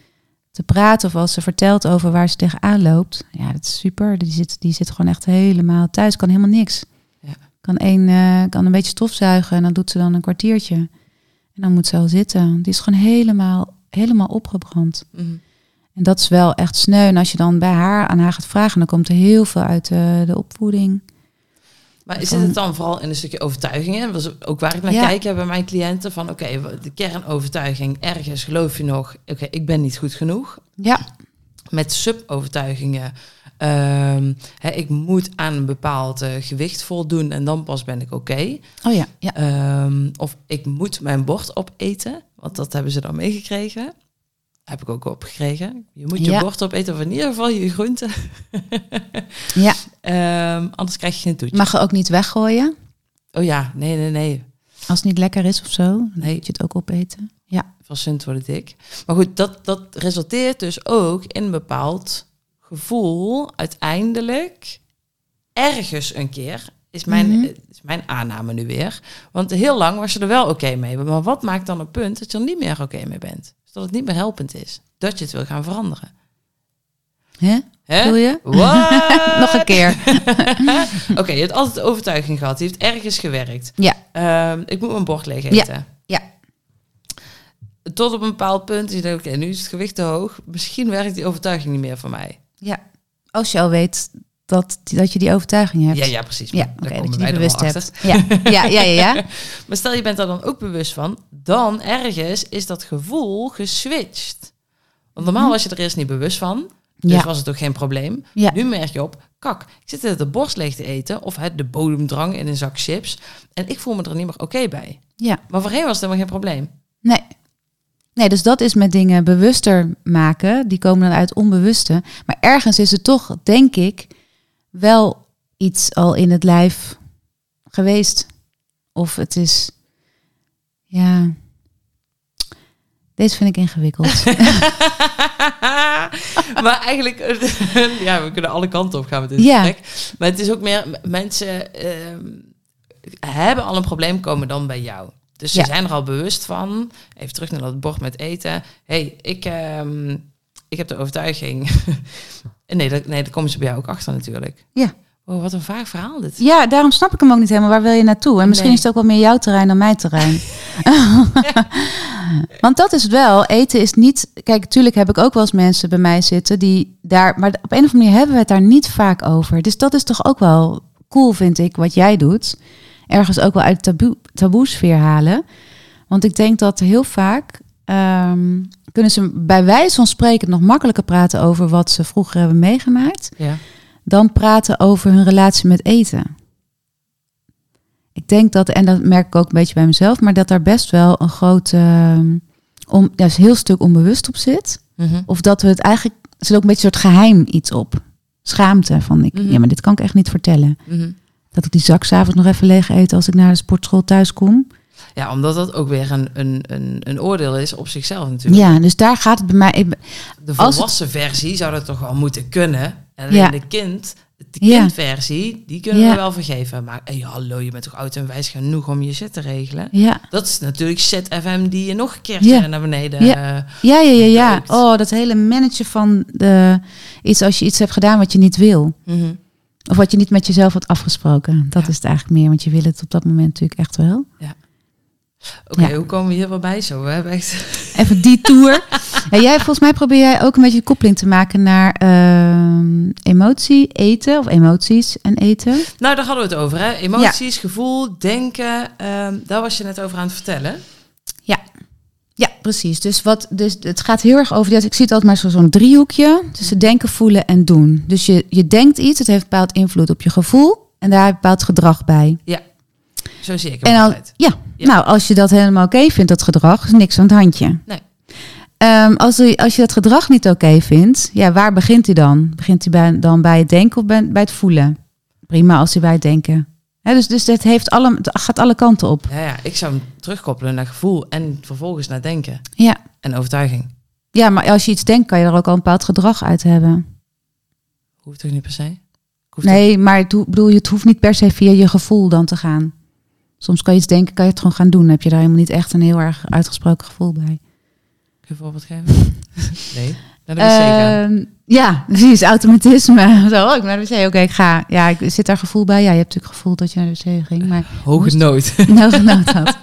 te praten of als ze vertelt over waar ze tegenaan loopt, ja, dat is super. Die zit, die zit gewoon echt helemaal thuis, kan helemaal niks. Ja. Kan, een, eh, kan een beetje stofzuigen en dan doet ze dan een kwartiertje. En dan moet ze al zitten. Die is gewoon helemaal, helemaal opgebrand. Mhm. En dat is wel echt sneu. En als je dan bij haar aan haar gaat vragen, dan komt er heel veel uit eh, de opvoeding. Maar is Van- het dan vooral in een stukje overtuigingen? Dat is ook waar ik naar Ja. kijk bij mijn cliënten. Van oké, de kernovertuiging, ergens geloof je nog, oké, ik ben niet goed genoeg. Ja, Met subovertuigingen, ehm, hè, ik moet aan een bepaald eh, gewicht voldoen en dan pas ben ik oké. oh ja, ja. Ehm, of ik moet mijn bord opeten, want dat hebben ze dan meegekregen. Heb ik ook opgekregen. Je moet je Ja. bord opeten, of in ieder geval je groenten. ja. Ehm, anders krijg je geen toetje. Mag je ook niet weggooien. Oh ja, nee, nee, nee. Als het niet lekker is of zo, dan Nee. moet je het ook opeten. Ja, Van Sint worden dik. Maar goed, dat, dat resulteert dus ook in een bepaald gevoel uiteindelijk ergens een keer. Is mijn, Mhm. is mijn aanname nu weer. Want heel lang was je er wel oké mee. Maar wat maakt dan een punt dat je er niet meer oké mee bent? Dus dat het niet meer helpend is. Dat je het wil gaan veranderen. hè? Hè? Wil je? Nog een keer. Oké, je hebt altijd overtuiging gehad. Je heeft ergens gewerkt. Ja. Ehm, ik moet mijn bord leeg Ja, eten. ja. Tot op een bepaald punt. Je denkt, oké, nu is het gewicht te hoog. Misschien werkt die overtuiging niet meer voor mij. Ja. Als je al weet dat, dat je die overtuiging hebt. Ja, ja, precies. Ja, oké, daar dat je die bewust er hebt. Ja. Ja, ja, ja, ja. Maar stel je bent daar dan ook bewust van. Dan ergens is dat gevoel geswitcht. Want normaal Mhm. was je er eerst niet bewust van. Dus Ja. was het ook geen probleem. Ja. Nu merk je op, kak, ik zit net de borst leeg te eten. Of het de bodemdrang in een zak chips. En ik voel me er niet meer oké bij. ja. Maar voorheen was het helemaal geen probleem. Nee. Nee, dus dat is met dingen bewuster maken. Die komen dan uit het onbewuste. Maar ergens is het toch, denk ik, wel iets al in het lijf geweest. Of het is, ja. Deze vind ik ingewikkeld. maar eigenlijk, ja, we kunnen alle kanten op gaan met dit Ja. gesprek. Maar het is ook meer, mensen ehm, hebben al een probleem, komen dan bij jou. Dus ze zijn er al bewust van. Even terug naar dat bord met eten. hey, ik, ehm, ik heb de overtuiging. En nee, dat, nee, daar komen ze bij jou ook achter natuurlijk. Ja. Oh, wat een vaag verhaal dit. ja, daarom snap ik hem ook niet helemaal. Waar wil je naartoe? En misschien Nee. is het ook wel meer jouw terrein dan mijn terrein. Want dat is wel. Eten is niet. Kijk, natuurlijk heb ik ook wel eens mensen bij mij zitten die daar. Maar op een of andere manier hebben we het daar niet vaak over. Dus dat is toch ook wel cool, vind ik, wat jij doet. Ergens ook wel uit de taboe, taboe-sfeer halen. Want ik denk dat heel vaak. Ehm, kunnen ze bij wijze van spreken nog makkelijker praten over wat ze vroeger hebben meegemaakt Ja. dan praten over hun relatie met eten. Ik denk dat, en dat merk ik ook een beetje bij mezelf, maar dat daar best wel een groot, ehm, om, ja, is een heel stuk onbewust op zit. Mhm. Of dat we het eigenlijk, er zit ook een beetje een soort geheim iets op. Schaamte van, ik, Mhm. ja, maar dit kan ik echt niet vertellen. Mhm. Dat ik die zak s'avonds nog even leeg eet als ik naar de sportschool thuis kom. Ja, omdat dat ook weer een, een, een, een oordeel is op zichzelf natuurlijk. Ja, dus daar gaat het bij mij. De het- volwassen versie zou dat toch wel moeten kunnen. En Ja. de kind, de Ja. kindversie, die kunnen Ja. we wel vergeven. Maar hey, hallo, je bent toch oud en wijs genoeg om je zit te regelen? Ja, Dat is natuurlijk ZFM die je nog een Ja. naar beneden... Ja. eh, ja, ja, ja. ja. Oh, dat hele managen van de, iets als je iets hebt gedaan wat je niet wil. mhm. Of wat je niet met jezelf had afgesproken. Dat Ja. is het eigenlijk meer, want je wil het op dat moment natuurlijk echt wel. Oké, Ja. hoe komen we hier wel bij zo? We hebben echt... Even die tour. En jij, volgens mij probeer jij ook een beetje koppeling te maken naar ehm, emotie, eten of emoties en eten. Nou, daar hadden we het over, hè? Emoties, gevoel, denken. ehm, daar was je net over aan het vertellen. Ja, precies. Dus, wat, dus het gaat heel erg over dat. Ik zie het altijd maar zo- zo'n driehoekje tussen denken, voelen en doen. Dus je, je denkt iets, het heeft bepaald invloed op je gevoel en daar bepaald gedrag bij. Zo zie ik En altijd. ja, Ja. nou, als je dat helemaal oké vindt, dat gedrag, is niks aan het handje. Nee. Ehm, als, je, als je dat gedrag niet oké vindt, ja, waar begint hij dan? Begint hij bij, dan bij het denken of bij, bij het voelen? Prima als hij bij het denken. Dus dus het, heeft alle, het gaat alle kanten op. Ja, ja, ik zou hem terugkoppelen naar gevoel en vervolgens naar denken Ja. en overtuiging. ja, maar als je iets denkt, kan je er ook al een bepaald gedrag uit hebben. Hoeft toch niet per se? Ik hoef Nee, maar het, bedoel, je, het hoeft niet per se via je gevoel dan te gaan. Soms kan je iets denken, kan je het gewoon gaan doen. Dan heb je daar helemaal niet echt een heel erg uitgesproken gevoel bij. Kun je een voorbeeld geven? nee. Naar de wc. Ehm, ja, precies. Automatisme. Zo, oh, ik naar de wc. Oké, ik ga. Ja, ik zit daar gevoel bij. Ja, je hebt natuurlijk gevoel dat je naar de wc ging. Maar Hoge moest- nood. genoeg had.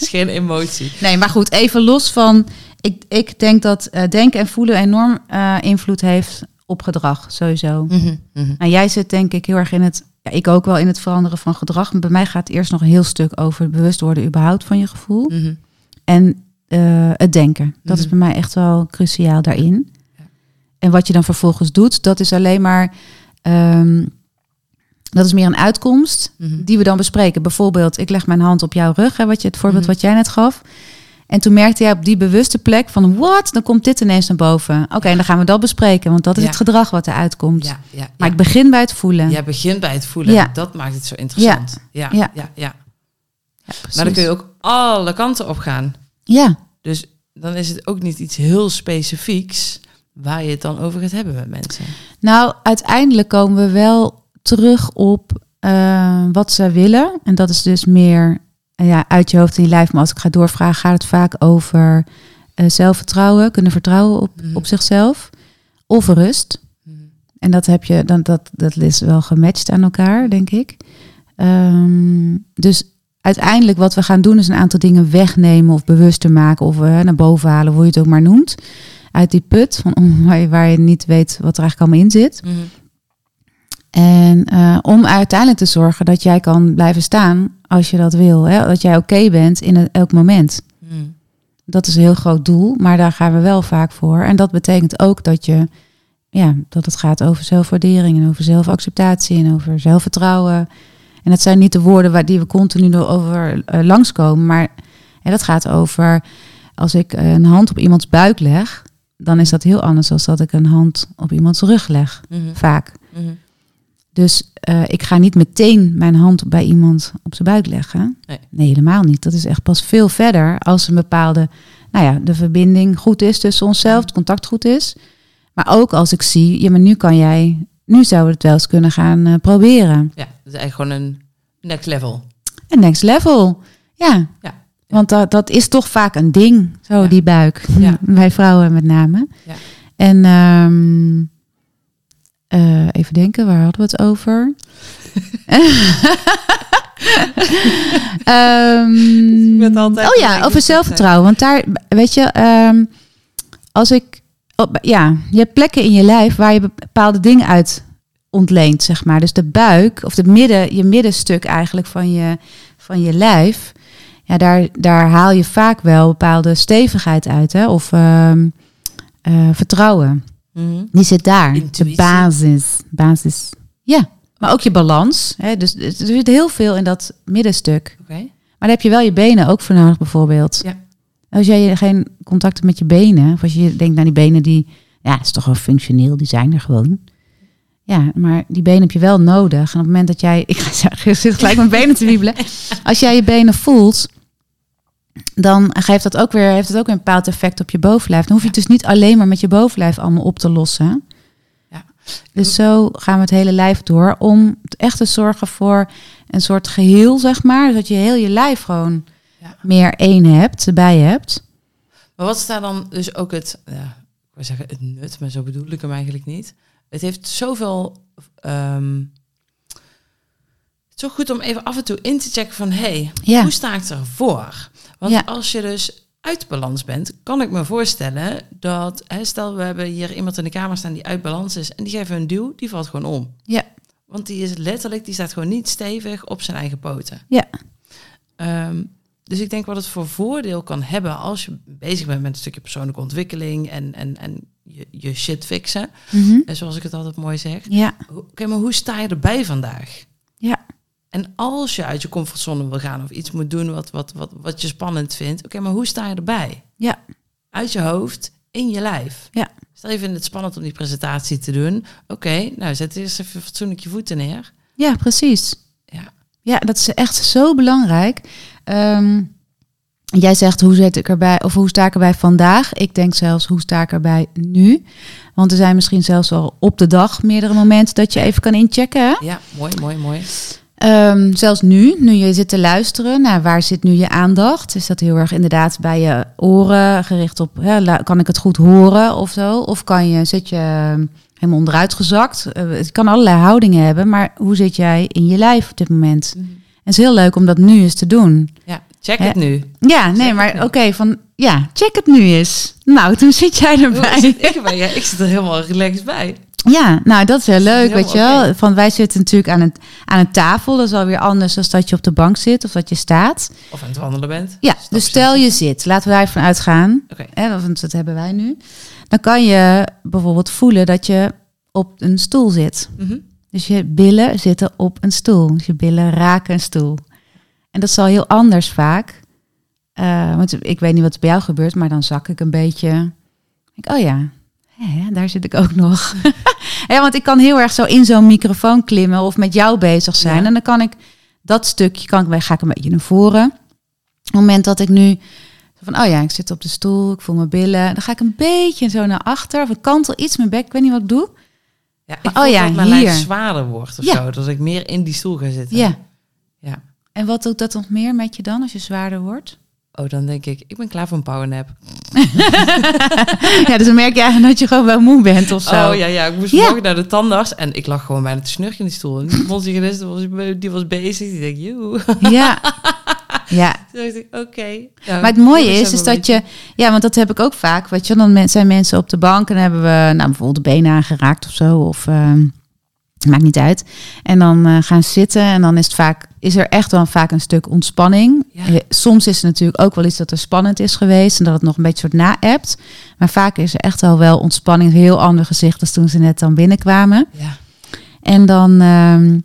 is geen emotie. Nee, maar goed, even los van. Ik, ik denk dat eh, denken en voelen enorm eh, invloed heeft op gedrag, sowieso. Mhm, mhm. Nou, jij zit denk ik heel erg in het. Ja, ik ook wel in het veranderen van gedrag. Maar bij mij gaat het eerst nog een heel stuk over het bewust worden überhaupt van je gevoel. Mhm. En eh, het denken. Dat is Mhm. bij mij echt wel cruciaal daarin. Ja. En wat je dan vervolgens doet, dat is alleen maar. ehm, dat is meer een uitkomst Mhm. die we dan bespreken. Bijvoorbeeld, ik leg mijn hand op jouw rug, hè, wat je, het voorbeeld wat jij net gaf. En toen merkte jij op die bewuste plek van, wat? Dan komt dit ineens naar boven. Oké, en dan gaan we dat bespreken, want dat is Ja. het gedrag wat eruit komt. Ja, ja, Maar ja. ik begin bij het voelen. Jij begint bij het voelen. Ja. Dat maakt het zo interessant. Ja, ja, Ja. ja. Ja. Maar dan kun je ook alle kanten op gaan. Ja, Dus dan is het ook niet iets heel specifieks waar je het dan over gaat hebben met mensen. nou, uiteindelijk komen we wel terug op eh, wat ze willen. En dat is dus meer ja, uit je hoofd en je lijf. Maar als ik ga doorvragen, gaat het vaak over eh, zelfvertrouwen, kunnen vertrouwen op, Mhm. op zichzelf. Of rust. Mhm. En dat heb je, dan, dat, dat is wel gematcht aan elkaar, denk ik. Ehm, dus uiteindelijk wat we gaan doen is een aantal dingen wegnemen of bewuster maken of eh, naar boven halen, hoe je het ook maar noemt. Uit die put van, waar, je, waar je niet weet wat er eigenlijk allemaal in zit. Mhm. En eh, om uiteindelijk te zorgen dat jij kan blijven staan als je dat wil. Hè? Dat jij oké bent in elk moment. Mhm. Dat is een heel groot doel, maar daar gaan we wel vaak voor. En dat betekent ook dat je, ja, dat het gaat over zelfwaardering en over zelfacceptatie en over zelfvertrouwen. En dat zijn niet de woorden waar die we continu over eh, langskomen, maar hè, dat gaat over als ik eh, een hand op iemands buik leg, dan is dat heel anders dan dat ik een hand op iemands rug leg, Mhm. vaak. Mhm. Dus eh, ik ga niet meteen mijn hand bij iemand op zijn buik leggen. Nee. helemaal niet. Dat is echt pas veel verder als een bepaalde, nou ja, de verbinding goed is tussen onszelf, het contact goed is. Maar ook als ik zie, ja, maar nu kan jij, nu zouden we het wel eens kunnen gaan eh, proberen. Ja, dat is eigenlijk gewoon een next level. Een next level. Ja. Ja. Want dat, dat is toch vaak een ding, zo Ja. die buik. Ja. Bij vrouwen met name. Ja. En ehm, eh, even denken, waar hadden we het over? Ehm, altijd oh ja, over met zelfvertrouwen. Want daar, weet je, ehm, als ik, ja, je hebt plekken in je lijf waar je bepaalde dingen uit ontleent, zeg maar. Dus de buik, of het midden, je middenstuk eigenlijk van je, van je lijf, ja, daar, daar haal je vaak wel bepaalde stevigheid uit, hè? Of ehm, eh, vertrouwen. Mhm. Die zit daar. Intuïtie. De basis. Basis. Ja. Maar ook je balans. Hè? Dus er zit heel veel in dat middenstuk. Oké. Maar daar heb je wel je benen ook voor nodig, bijvoorbeeld. Ja. Als jij geen contact hebt met je benen, of als je denkt naar die benen die, ja, is toch wel functioneel, die zijn er gewoon. Ja, maar die benen heb je wel nodig. En op het moment dat jij, ik ga zeggen, ik zit gelijk mijn benen te wiebelen. Als jij je benen voelt, dan geeft dat ook weer, heeft het ook weer een bepaald effect op je bovenlijf. Dan hoef je het dus niet alleen maar met je bovenlijf allemaal op te lossen. Ja. Dus zo gaan we het hele lijf door om echt te zorgen voor een soort geheel, zeg maar. Dat je heel je lijf gewoon Ja. meer één hebt, erbij hebt. Maar wat is daar dan dus ook het, ja, ik wil zeggen het nut, maar zo bedoel ik hem eigenlijk niet. Het heeft zoveel, ehm, zo goed om even af en toe in te checken van, hey, Ja. hoe sta ik ervoor? Want Ja. als je dus uit balans bent, kan ik me voorstellen dat, hè, stel we hebben hier iemand in de kamer staan die uit balans is en die geven een duw, die valt gewoon om. Ja. Want die is letterlijk, die staat gewoon niet stevig op zijn eigen poten. Ja. Ehm, dus ik denk wat het voor voordeel kan hebben als je bezig bent met een stukje persoonlijke ontwikkeling en, en, en je, je shit fixen, Mhm. en zoals ik het altijd mooi zeg. Ja, Oké, maar hoe sta je erbij vandaag? Ja. En als je uit je comfortzone wil gaan of iets moet doen wat, wat, wat, wat je spannend vindt, oké, maar hoe sta je erbij? Ja. Uit je hoofd, in je lijf. Ja. Stel je vindt het spannend om die presentatie te doen. Oké, nou zet eerst even fatsoenlijk je voeten neer. ja, precies. Ja. Ja, dat is echt zo belangrijk. Ehm, Jij zegt hoe zit ik erbij of hoe sta ik erbij vandaag? Ik denk zelfs hoe sta ik erbij nu? Want er zijn misschien zelfs al op de dag meerdere momenten dat je even kan inchecken. Hè? Ja, mooi, mooi, mooi. Ehm, zelfs nu, nu je zit te luisteren, nou, waar zit nu je aandacht? Is dat heel erg inderdaad bij je oren gericht op, hè, kan ik het goed horen of zo? Of kan je, zit je ehm, helemaal onderuit gezakt? Eh, het kan allerlei houdingen hebben, maar hoe zit jij in je lijf op dit moment? Mhm. En het is heel leuk om dat nu eens te doen. Ja, check het nu. Ja, nee, maar oké, van ja, check het nu eens. Nou, toen zit jij Hoe erbij. zit ik, erbij? Ja, ik zit er helemaal relaxed bij. Ja, nou dat is heel leuk, weet je wel. Van wij zitten natuurlijk aan een, aan een tafel. Dat is alweer anders dan dat je op de bank zit of dat je staat. Of aan het wandelen bent. Ja, Stap dus stel je zit, laten we daarvan uitgaan. Oké. Hè, want dat hebben wij nu. Dan kan je bijvoorbeeld voelen dat je op een stoel zit. Mhm. Dus je billen zitten op een stoel. Dus je billen raken een stoel. En dat is al heel anders vaak. Eh, want ik weet niet wat bij jou gebeurt, maar dan zak ik een beetje. Ik, oh ja, hè, daar zit ik ook nog. want ik kan heel erg zo in zo'n microfoon klimmen of met jou bezig zijn. Ja. En dan kan ik dat stukje, kan ik, ga ik een beetje naar voren. Op het moment dat ik nu van, oh ja, ik zit op de stoel, ik voel mijn billen. Dan ga ik een beetje zo naar achter, of ik kantel iets mijn bek, ik weet niet wat ik doe. Ja, ik Maar, voel oh ja, dat mijn lijf zwaarder wordt of Ja. zo. Dat ik meer in die stoel ga zitten. Ja. Ja. En wat doet dat nog meer met je dan als je zwaarder wordt? Oh, dan denk ik, ik ben klaar voor een powernap. ja, dus dan merk je eigenlijk dat je gewoon wel moe bent of zo. Oh ja, ja. Ik moest Ja. morgen naar de tandarts en ik lag gewoon bijna te snurken in die stoel. En die was, die was bezig. Die denk joe. Ja. ja. Ik, oké. Nou, Maar het mooie is, is dat je... Ja, want dat heb ik ook vaak. Weet je, dan zijn mensen op de bank en hebben we nou, bijvoorbeeld de benen aangeraakt of zo. Of ehm, maakt niet uit. En dan eh, gaan ze zitten en dan is het vaak... Is er echt wel vaak een stuk ontspanning. Ja. Eh, Soms is het natuurlijk ook wel iets dat er spannend is geweest. En dat het nog een beetje soort na-appt. Maar vaak is er echt al wel ontspanning. Een heel ander gezicht als toen ze net dan binnenkwamen. Ja. En dan, ehm,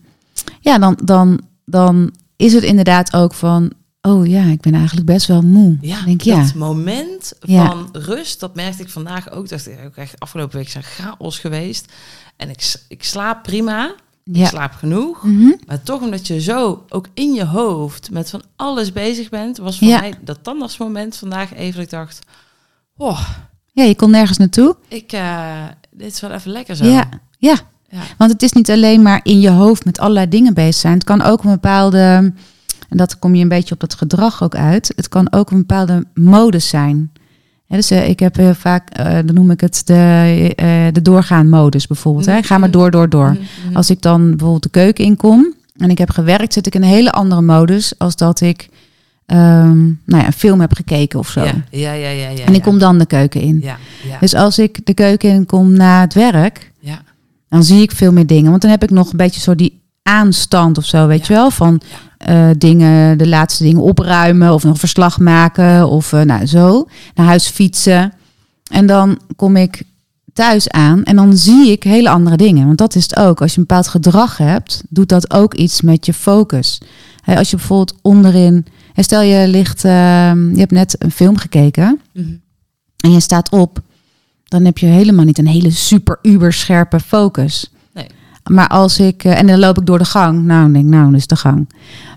ja, dan, dan, dan is het inderdaad ook van, oh ja, ik ben eigenlijk best wel moe. Ja, Ik denk, ja. dat moment Ja. van rust, dat merkte ik vandaag ook. Dat ook echt afgelopen week zijn chaos geweest. En ik, ik slaap prima. Ja. slaap genoeg. Mhm. Maar toch omdat je zo ook in je hoofd met van alles bezig bent, was voor Ja. mij dat tandartsmoment vandaag even dat ik dacht, oh, Ja, je kon nergens naartoe. ik, eh, dit is wel even lekker zo. Ja, ja. Ja. Want het is niet alleen maar in je hoofd met allerlei dingen bezig zijn. Het kan ook een bepaalde, en dat kom je een beetje op dat gedrag ook uit. Het kan ook een bepaalde modus zijn. Ja, dus eh, ik heb heel vaak, eh, dan noem ik het de, eh de doorgaan modus bijvoorbeeld. Hè. Ga maar door, door, door. Mhm, mhm. Als ik dan bijvoorbeeld de keuken inkom en ik heb gewerkt, zit ik in een hele andere modus als dat ik ehm, nou ja, een film heb gekeken of zo. ja, ja, ja, ja, ja. en ik kom dan de keuken in. Dus als ik de keuken in kom na het werk, ja. dan zie ik veel meer dingen. Want dan heb ik nog een beetje zo die aanstand of zo, weet Ja. je wel? Van eh, dingen, de laatste dingen opruimen of nog verslag maken of eh, nou zo. Naar huis fietsen. En dan kom ik thuis aan en dan zie ik hele andere dingen. Want dat is het ook. Als je een bepaald gedrag hebt, doet dat ook iets met je focus. Als je bijvoorbeeld onderin... Stel je ligt, ehm, je hebt net een film gekeken Mhm. en je staat op, dan heb je helemaal niet een hele super uber scherpe focus. Maar als ik, eh, en dan loop ik door de gang, nou, dan denk ik, nou, is de gang.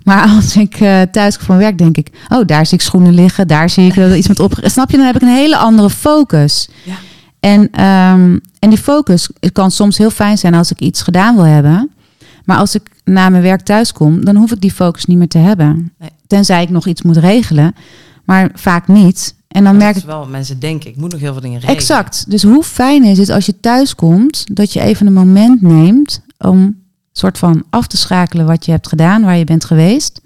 Maar als ik eh, thuis kom van werk, denk ik, oh, daar zie ik schoenen liggen, daar zie ik iets met op. Snap je? Dan heb ik een hele andere focus. Ja. En, ehm, en die focus het kan soms heel fijn zijn als ik iets gedaan wil hebben. Maar als ik na mijn werk thuis kom, dan hoef ik die focus niet meer te hebben. Nee. Tenzij ik nog iets moet regelen, maar vaak niet. En dan merk ik is wel, mensen denken, ik moet nog heel veel dingen regelen. Exact. Dus hoe fijn is het als je thuis komt, dat je even een moment neemt om soort van af te schakelen wat je hebt gedaan, waar je bent geweest.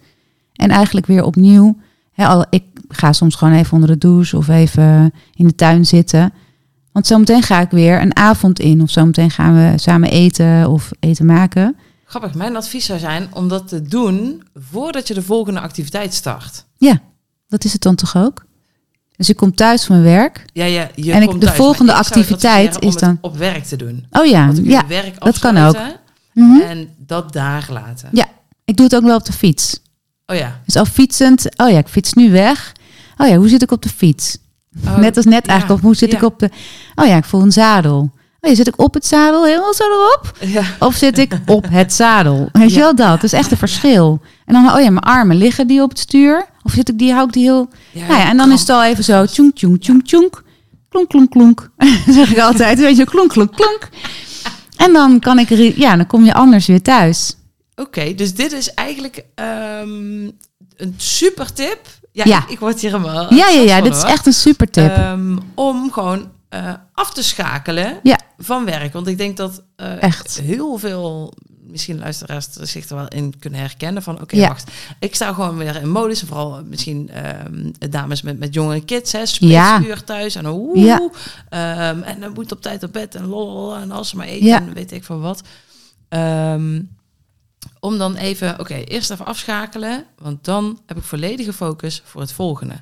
En eigenlijk weer opnieuw. Al, ik ga soms gewoon even onder de douche of even in de tuin zitten. Want zometeen ga ik weer een avond in. Of zometeen gaan we samen eten of eten maken. Grappig, mijn advies zou zijn om dat te doen voordat je de volgende activiteit start. Ja, dat is het dan toch ook? Dus ik kom thuis van mijn werk. Ja, ja, je En ik- komt de thuis, volgende activiteit is het dan- op werk te doen. Oh ja, ja. werk dat kan ook. Mhm. En dat daar laten. Ja. Ik doe het ook wel op de fiets. Oh ja. Dus al fietsend, oh ja, ik fiets nu weg. Oh ja, hoe zit ik op de fiets? Oh, net als net ja, eigenlijk, of hoe zit ja. ik op de... Oh ja, ik voel een zadel. Oh zit ik op het zadel helemaal zo erop? Ja. Of zit ik op het zadel? Weet je wel dat? Dat is echt een verschil. En dan, oh ja, mijn armen liggen die op het stuur? Of zit ik die, hou ik die heel... Ja, nou ja, en dan is het al even zo, tjoenk, tjoenk, tjoenk, tjoenk. Klonk, klonk, klonk. zeg ik altijd, weet je, klonk, klonk, klonk. En dan kan ik, er- ja, dan kom je anders weer thuis. Oké, dus dit is eigenlijk ehm, een super tip. Ja, Ja. Ik, ik word hier helemaal Ja, ja, ja, dit is echt een super tip. Ehm, om gewoon eh, af te schakelen Ja. van werk. Want ik denk dat eh, Echt. heel veel, misschien luisteraars zich er wel in kunnen herkennen van... oké, Ja. wacht, ik sta gewoon weer in modus. Vooral misschien ehm, dames met, met jonge kids, hè, Ja. speelsuur thuis. En oeh, Ja. ehm, en dan moet op tijd op bed en lol en als ze maar eten en weet ik van wat. Ehm, om dan even, oké, eerst even afschakelen. Want dan heb ik volledige focus voor het volgende.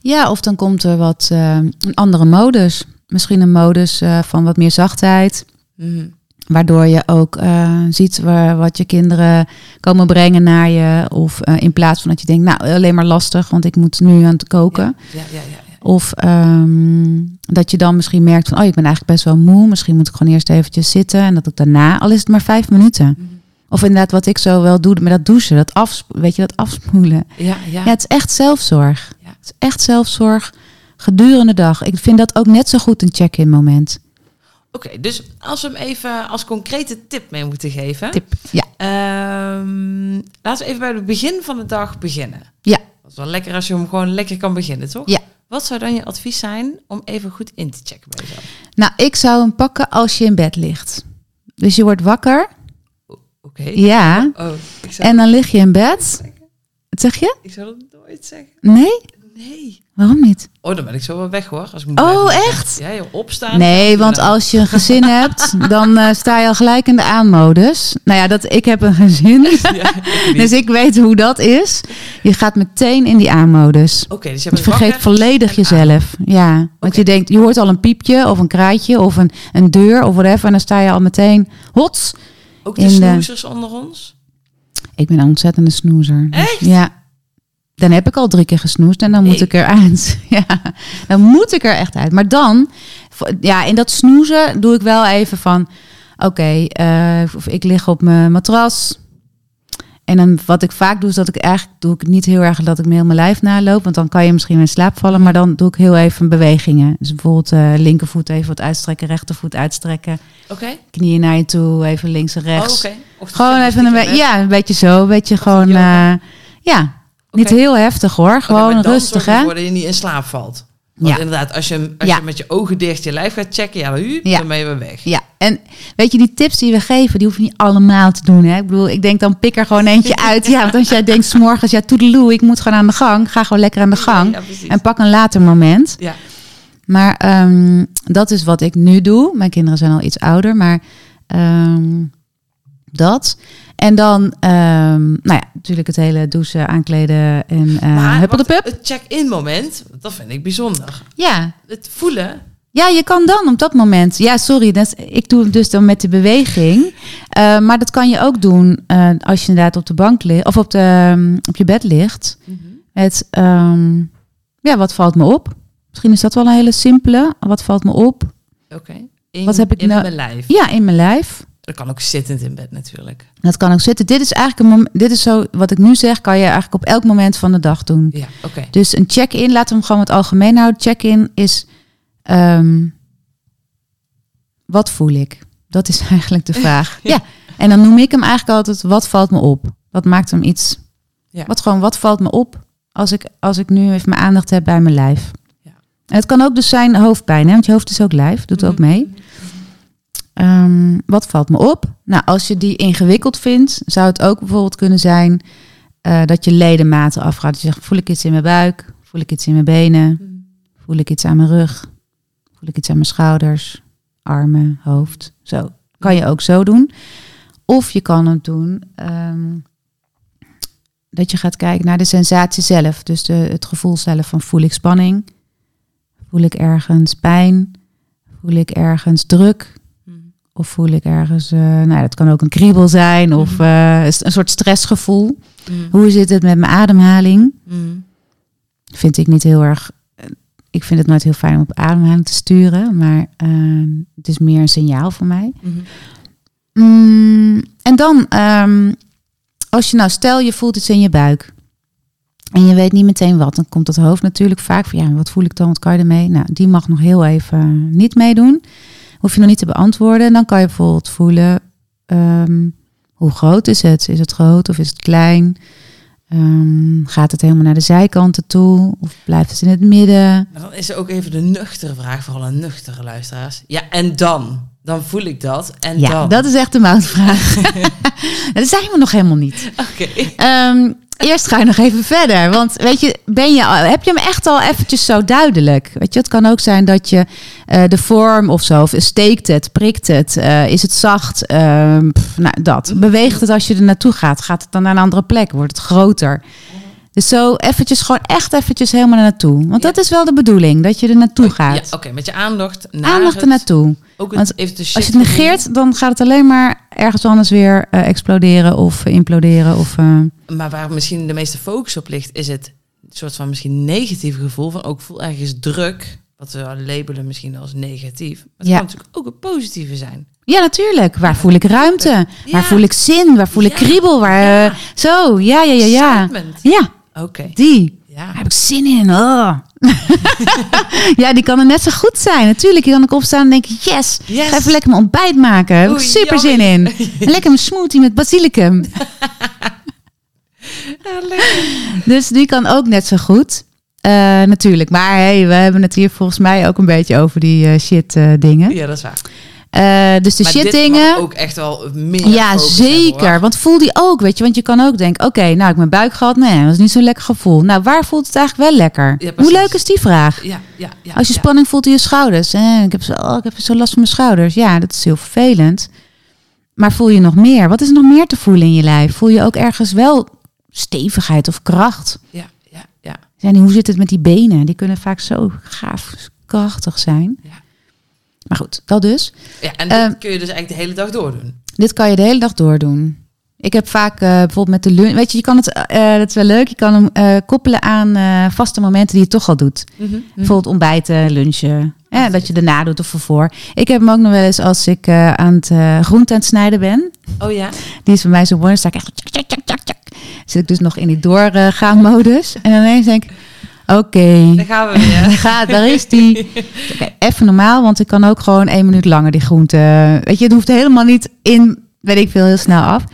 Ja, of dan komt er wat een andere modus. Misschien een modus eh, van wat meer zachtheid. Mhm. Waardoor je ook eh, ziet waar, wat je kinderen komen brengen naar je. Of eh, in plaats van dat je denkt, nou alleen maar lastig, want ik moet nu aan het koken. Ja, ja, ja. Of ehm, dat je dan misschien merkt van, oh ik ben eigenlijk best wel moe. Misschien moet ik gewoon eerst eventjes zitten. En dat ik daarna, al is het maar vijf minuten. Mhm. Of inderdaad wat ik zo wel doe met dat douchen, dat af, weet je, dat afspoelen. Ja, ja. Ja, het is echt zelfzorg. Het is echt zelfzorg gedurende de dag. Ik vind dat ook net zo goed een check-in moment. Oké, dus als we hem even als concrete tip mee moeten geven. Tip. Ja. Ehm, laten we even bij het begin van de dag beginnen. Ja. Dat is wel lekker als je hem gewoon lekker kan beginnen, toch? Ja. Wat zou dan je advies zijn om even goed in te checken bij jezelf? Nou, ik zou hem pakken als je in bed ligt. Dus je wordt wakker. Oké. Ja. Oh, ik zou, En dan lig je in bed. zeg je? ik zou dat nooit zeggen. Nee? Nee. Waarom niet? Oh, dan ben ik zo wel weg hoor. Als ik moet Oh, blijven echt? Ja, joh, opstaan. Nee, want als je een gezin hebt, dan eh, sta je al gelijk in de aanmodus. Nou ja, dat, ik heb een gezin, Ja, ik niet. dus ik weet hoe dat is. Je gaat meteen in die aanmodus. Oké, dus je vergeet volledig jezelf. Ja, want je denkt, je hoort al een piepje of een kraaitje of een, een deur of whatever. En dan sta je al meteen, hots. Ook de- snoezers onder ons? Ik ben een ontzettende snoezer. Dus Echt? Ja. Dan heb ik al drie keer gesnoest en dan moet ik eruit. Ja, dan moet ik er echt uit. Maar dan, ja, in dat snoezen doe ik wel even van... Oké, eh, of ik lig op mijn matras. En dan wat ik vaak doe, is dat ik eigenlijk doe ik niet heel erg dat ik me heel mijn lijf naloop. Want dan kan je misschien in slaap vallen. Maar dan doe ik heel even bewegingen. Dus bijvoorbeeld eh, linkervoet even wat uitstrekken, rechtervoet uitstrekken. Oké. Knieën naar je toe, even links en Oh, rechts. oké. Of Gewoon even een beetje, ja, een beetje zo, een beetje gewoon, eh, ja, niet heel heftig hoor, gewoon rustig hè. dat je niet in slaap valt. Want Ja. inderdaad, als je, als Ja. je met je ogen dicht je lijf gaat checken, ja, dan, hup, Ja. dan ben je weer weg. Ja, en weet je, die tips die we geven, die hoef je niet allemaal te doen. Hè? Ik bedoel, ik denk dan pik er gewoon eentje uit. Ja, want als jij denkt 's morgens, ja, toedeloe, ik moet gewoon aan de gang. Ga gewoon lekker aan de gang. En pak een later moment. Ja. Maar ehm, dat is wat ik nu doe. Mijn kinderen zijn al iets ouder, maar ehm, dat. En dan, ehm, nou ja, natuurlijk het hele douchen, aankleden en uh, huppel de pup. het check-in moment, dat vind ik bijzonder. Ja, Het voelen. Ja, je kan dan op dat moment. Ja, sorry, dat ik doe het dus dan met de beweging. Eh, maar dat kan je ook doen eh, als je inderdaad op de bank ligt of op, de, ehm, op je bed ligt. Het, ehm, ja, wat valt me op? Misschien is dat wel een hele simpele. Wat valt me op? Oké. In, Wat heb ik in nou- mijn lijf. Ja, in mijn lijf. Dat kan ook zittend in bed natuurlijk. Dat kan ook zitten. Dit is eigenlijk een mom- dit is zo wat ik nu zeg, kan je eigenlijk op elk moment van de dag doen. Ja, oké. Dus een check-in, laten we hem gewoon wat algemeen houden. Check-in is, ehm, wat voel ik? Dat is eigenlijk de vraag. ja. En dan noem ik hem eigenlijk altijd, wat valt me op? Dat maakt hem iets, Ja. wat gewoon, wat valt me op als ik, als ik nu even mijn aandacht heb bij mijn lijf? Ja. En het kan ook dus zijn hoofdpijn, hè? want je hoofd is ook lijf, doet ook Mhm. mee. Ehm, wat valt me op? Nou, als je die ingewikkeld vindt, zou het ook bijvoorbeeld kunnen zijn eh, dat je ledematen afgaat. Dus je zegt, voel ik iets in mijn buik? Voel ik iets in mijn benen? Mhm. Voel ik iets aan mijn rug? Voel ik iets aan mijn schouders? Armen, hoofd? Zo. Kan je ook zo doen. Of je kan het doen ehm, dat je gaat kijken naar de sensatie zelf. Dus de, het gevoel zelf van voel ik spanning? Voel ik ergens pijn? Voel ik ergens druk? Of voel ik ergens, eh, nou dat kan ook een kriebel zijn of Mhm. eh, een soort stressgevoel. Mhm. Hoe zit het met mijn ademhaling? Mhm. Vind ik niet heel erg, eh, ik vind het nooit heel fijn om op ademhaling te sturen, maar ehm, het is meer een signaal voor mij. Mhm. Mm, en dan, ehm, als je nou, stel je voelt iets in je buik. En je weet niet meteen wat. Dan komt het hoofd natuurlijk vaak van, ja, wat voel ik dan? Wat kan je ermee? Nou, die mag nog heel even niet meedoen. Hoef je nog niet te beantwoorden. En dan kan je bijvoorbeeld voelen, ehm, hoe groot is het? Is het groot of is het klein? Ehm, gaat het helemaal naar de zijkanten toe? Of blijft het in het midden? Maar dan is er ook even de nuchtere vraag, vooral aan nuchtere luisteraars. Ja, en dan? Dan voel ik dat. En Ja, dan? dat is echt de moutvraag. dat zijn we nog helemaal niet. Oké. Ehm, eerst ga je nog even verder. Want weet je, ben je, al- heb je hem echt al eventjes zo duidelijk? Weet je, het kan ook zijn dat je eh, de vorm of zo, of steekt het, prikt het, eh, is het zacht, Ehm, pff, nou, dat. Beweegt het als je er naartoe gaat? Gaat het dan naar een andere plek? Wordt het groter? Dus zo eventjes, gewoon echt eventjes helemaal naar naartoe. Want dat is wel de bedoeling, dat je er naartoe Ja, gaat. oké, met je aandacht naar Aandacht er naartoe. Ook het, de Als je het negeert, dan gaat het alleen maar ergens anders weer eh, exploderen of eh, imploderen. Of, eh, Maar waar misschien de meeste focus op ligt, is het soort van misschien negatieve gevoel van ook ik voel ergens druk. Wat we labelen misschien als negatief. Maar het Ja. kan natuurlijk ook een positieve zijn. Ja, natuurlijk. Waar voel ik ruimte? Ja. Waar voel ik zin? Waar voel ik Ja. kriebel? Waar, zo, ja, ja, ja, ja. Ja, Oké. die. Ja. Daar heb ik zin in. Oh. ja, die kan er net zo goed zijn. Natuurlijk, je kan ook opstaan en denken, yes, Yes. ga even lekker mijn ontbijt maken. Daar heb ik super zin in. En lekker mijn smoothie met basilicum. Ja. Dus die kan ook net zo goed. Eh, natuurlijk, maar hey, we hebben het hier volgens mij ook een beetje over die eh, shit eh, dingen. Ja, dat is waar. Eh, dus de maar shit dit dingen. mag ook echt wel meer Ja, hebben, zeker. Want voel die ook, weet je. Want je kan ook denken, oké, nou, ik heb mijn buik gehad. Nee, dat is niet zo'n lekker gevoel. Nou, waar voelt het eigenlijk wel lekker? Ja, Hoe leuk is die vraag? Ja, ja, ja. Als je ja. spanning voelt in je schouders. Eh, ik, heb zo, oh, ik heb zo last van mijn schouders. Ja, dat is heel vervelend. Maar voel je nog meer? Wat is er nog meer te voelen in je lijf? Voel je ook ergens wel stevigheid of kracht? Ja, ja, ja. En hoe zit het met die benen? Die kunnen vaak zo gaaf krachtig zijn. Ja. Maar goed, dat dus. ja en dit Ehm, kun je dus eigenlijk de hele dag doordoen. Dit kan je de hele dag doordoen. Ik heb vaak eh, bijvoorbeeld met de lunch. Weet je, je kan het, eh, dat is wel leuk. Je kan hem koppelen aan vaste momenten die je toch al doet. Bijvoorbeeld ontbijten, lunchen. Hè, dat je daarna doet of ervoor. Ik heb hem ook nog wel eens als ik aan het uh, groente aan het snijden ben. Oh ja? Die is voor mij zo mooi. Dan sta ik echt tjak, tjak, tjak, tjak, tjak. Zit ik dus nog in die doorgaan modus. En ineens denk ik, oké, Daar gaan we weer. daar gaat, daar is die. Even normaal, want ik kan ook gewoon één minuut langer die groente. Weet je, het hoeft helemaal niet in, weet ik veel, heel snel af.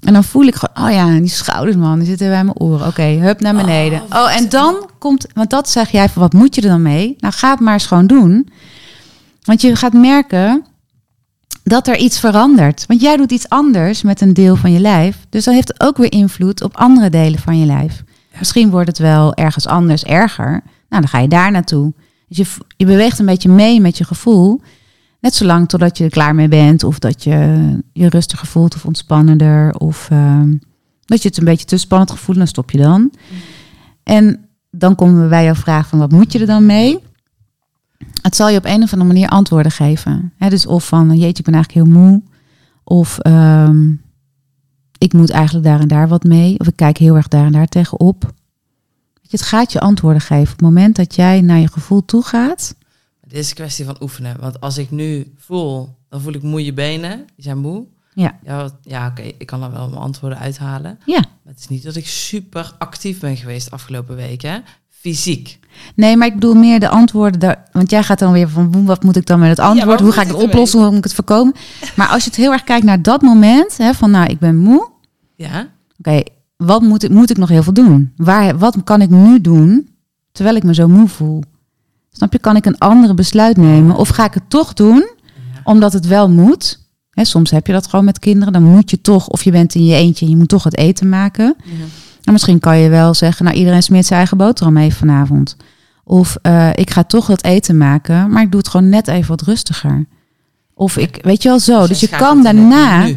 En dan voel ik gewoon, oh ja, die schouders man, die zitten bij mijn oren. Oké, hup naar beneden. Oh, Oh, en dan komt, want dat zeg jij van, wat moet je er dan mee? Nou, ga het maar eens gewoon doen. Want je gaat merken dat er iets verandert. Want jij doet iets anders met een deel van je lijf. Dus dat heeft ook weer invloed op andere delen van je lijf. Misschien wordt het wel ergens anders erger. Nou, dan ga je daar naartoe. Dus je, je beweegt een beetje mee met je gevoel. Net zolang totdat je er klaar mee bent. Of dat je je rustiger voelt of ontspannender. Of ehm, dat je het een beetje te spannend gevoelt. Dan stop je dan. En dan komen we bij jouw vraag van wat moet je er dan mee? Het zal je op een of andere manier antwoorden geven. Hè, dus of van jeetje, ik ben eigenlijk heel moe. Of ehm, ik moet eigenlijk daar en daar wat mee. Of ik kijk heel erg daar en daar tegenop. Het gaat je antwoorden geven. Op het moment dat jij naar je gevoel toe gaat. Dit is een kwestie van oefenen. Want als ik nu voel, dan voel ik moeie benen. Die zijn moe. Ja. Ja oké. Ik kan dan wel mijn antwoorden uithalen. Ja. Maar het is niet dat ik super actief ben geweest de afgelopen weken. Fysiek. Nee, maar ik bedoel meer de antwoorden. Daar, want jij gaat dan weer van "Hoe- wat moet ik dan met het antwoord? Hoe ga ik het oplossen? Hoe moet ik het voorkomen? Maar als je het heel erg kijkt naar dat moment. Hè, van nou, ik ben moe. Ja. Oké, wat moet ik, moet ik nog heel veel doen? Waar, wat kan ik nu doen terwijl ik me zo moe voel? Snap je, kan ik een andere besluit nemen? Of ga ik het toch doen omdat het wel moet? Hè, soms heb je dat gewoon met kinderen. Dan moet je toch, of je bent in je eentje en je moet toch het eten maken. Ja. En misschien kan je wel zeggen, nou iedereen smeert zijn eigen boterham even vanavond. Of eh, ik ga toch het eten maken, maar ik doe het gewoon net even wat rustiger. Of ik, weet je wel zo. Dus je schakelt kan het daarna,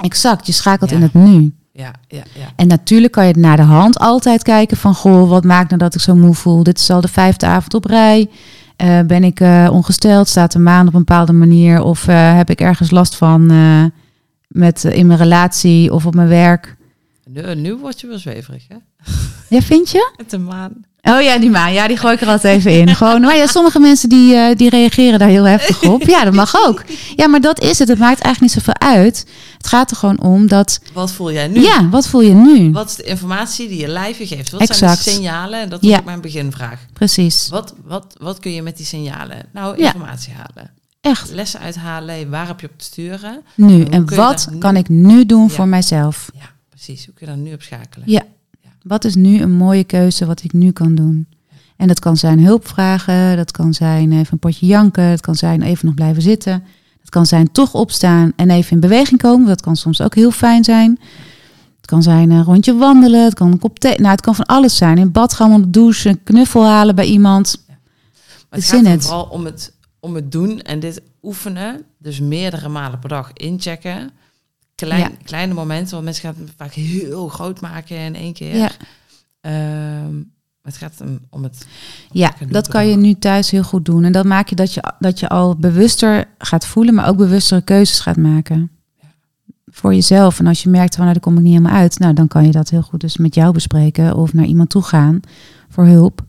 exact, je schakelt Ja. in het nu. Ja, ja, ja. En natuurlijk kan je naar de hand altijd kijken van... goh, wat maakt nou dat ik zo moe voel? Dit is al de vijfde avond op rij. Eh, ben ik eh, ongesteld? Staat de maan op een bepaalde manier? Of heb ik ergens last van met, in mijn relatie of op mijn werk? Nu, nu word je wel zweverig, hè? Ja, vind je? Met de maan. Oh ja, die maan. Ja, die gooi ik er altijd even in. Gewoon, maar ja, sommige mensen die, eh, die reageren daar heel heftig op. Ja, dat mag ook. Ja, maar dat is het. Het maakt eigenlijk niet zoveel uit. Het gaat er gewoon om dat... Wat voel jij nu? Ja, wat voel je nu? Wat is de informatie die je lijf je geeft? Wat Exact. zijn de signalen? En dat was Ja. ook mijn beginvraag. Precies. Wat, wat, wat kun je met die signalen? Nou, Ja. informatie halen. Echt. Lessen uithalen. Waar heb je op te sturen? Nu. En wat nu- kan ik nu doen Ja. voor mijzelf? Ja, precies. Hoe kun je daar nu op schakelen? Ja. Wat is nu een mooie keuze wat ik nu kan doen? En dat kan zijn hulp vragen, dat kan zijn even een potje janken, dat kan zijn even nog blijven zitten. Het kan zijn toch opstaan en even in beweging komen. Dat kan soms ook heel fijn zijn. Het kan zijn een rondje wandelen, het kan een kop thee. Nou, het kan van alles zijn. In bad gaan, onder de douche, een knuffel halen bij iemand. Maar Het het is gaat vooral om het, om het doen en dit oefenen. Dus meerdere malen per dag inchecken. Klein, Ja. Kleine momenten, want mensen gaan het vaak heel groot maken in één keer. Ja. Ehm, het gaat om, om het... Ja, dat kan je nu thuis heel goed doen. En dat maak je dat je, dat je al bewuster gaat voelen, maar ook bewustere keuzes gaat maken. Voor jezelf. En als je merkt van, nou, daar kom ik niet helemaal uit. Nou, dan kan je dat heel goed dus met jou bespreken. Of naar iemand toe gaan voor hulp.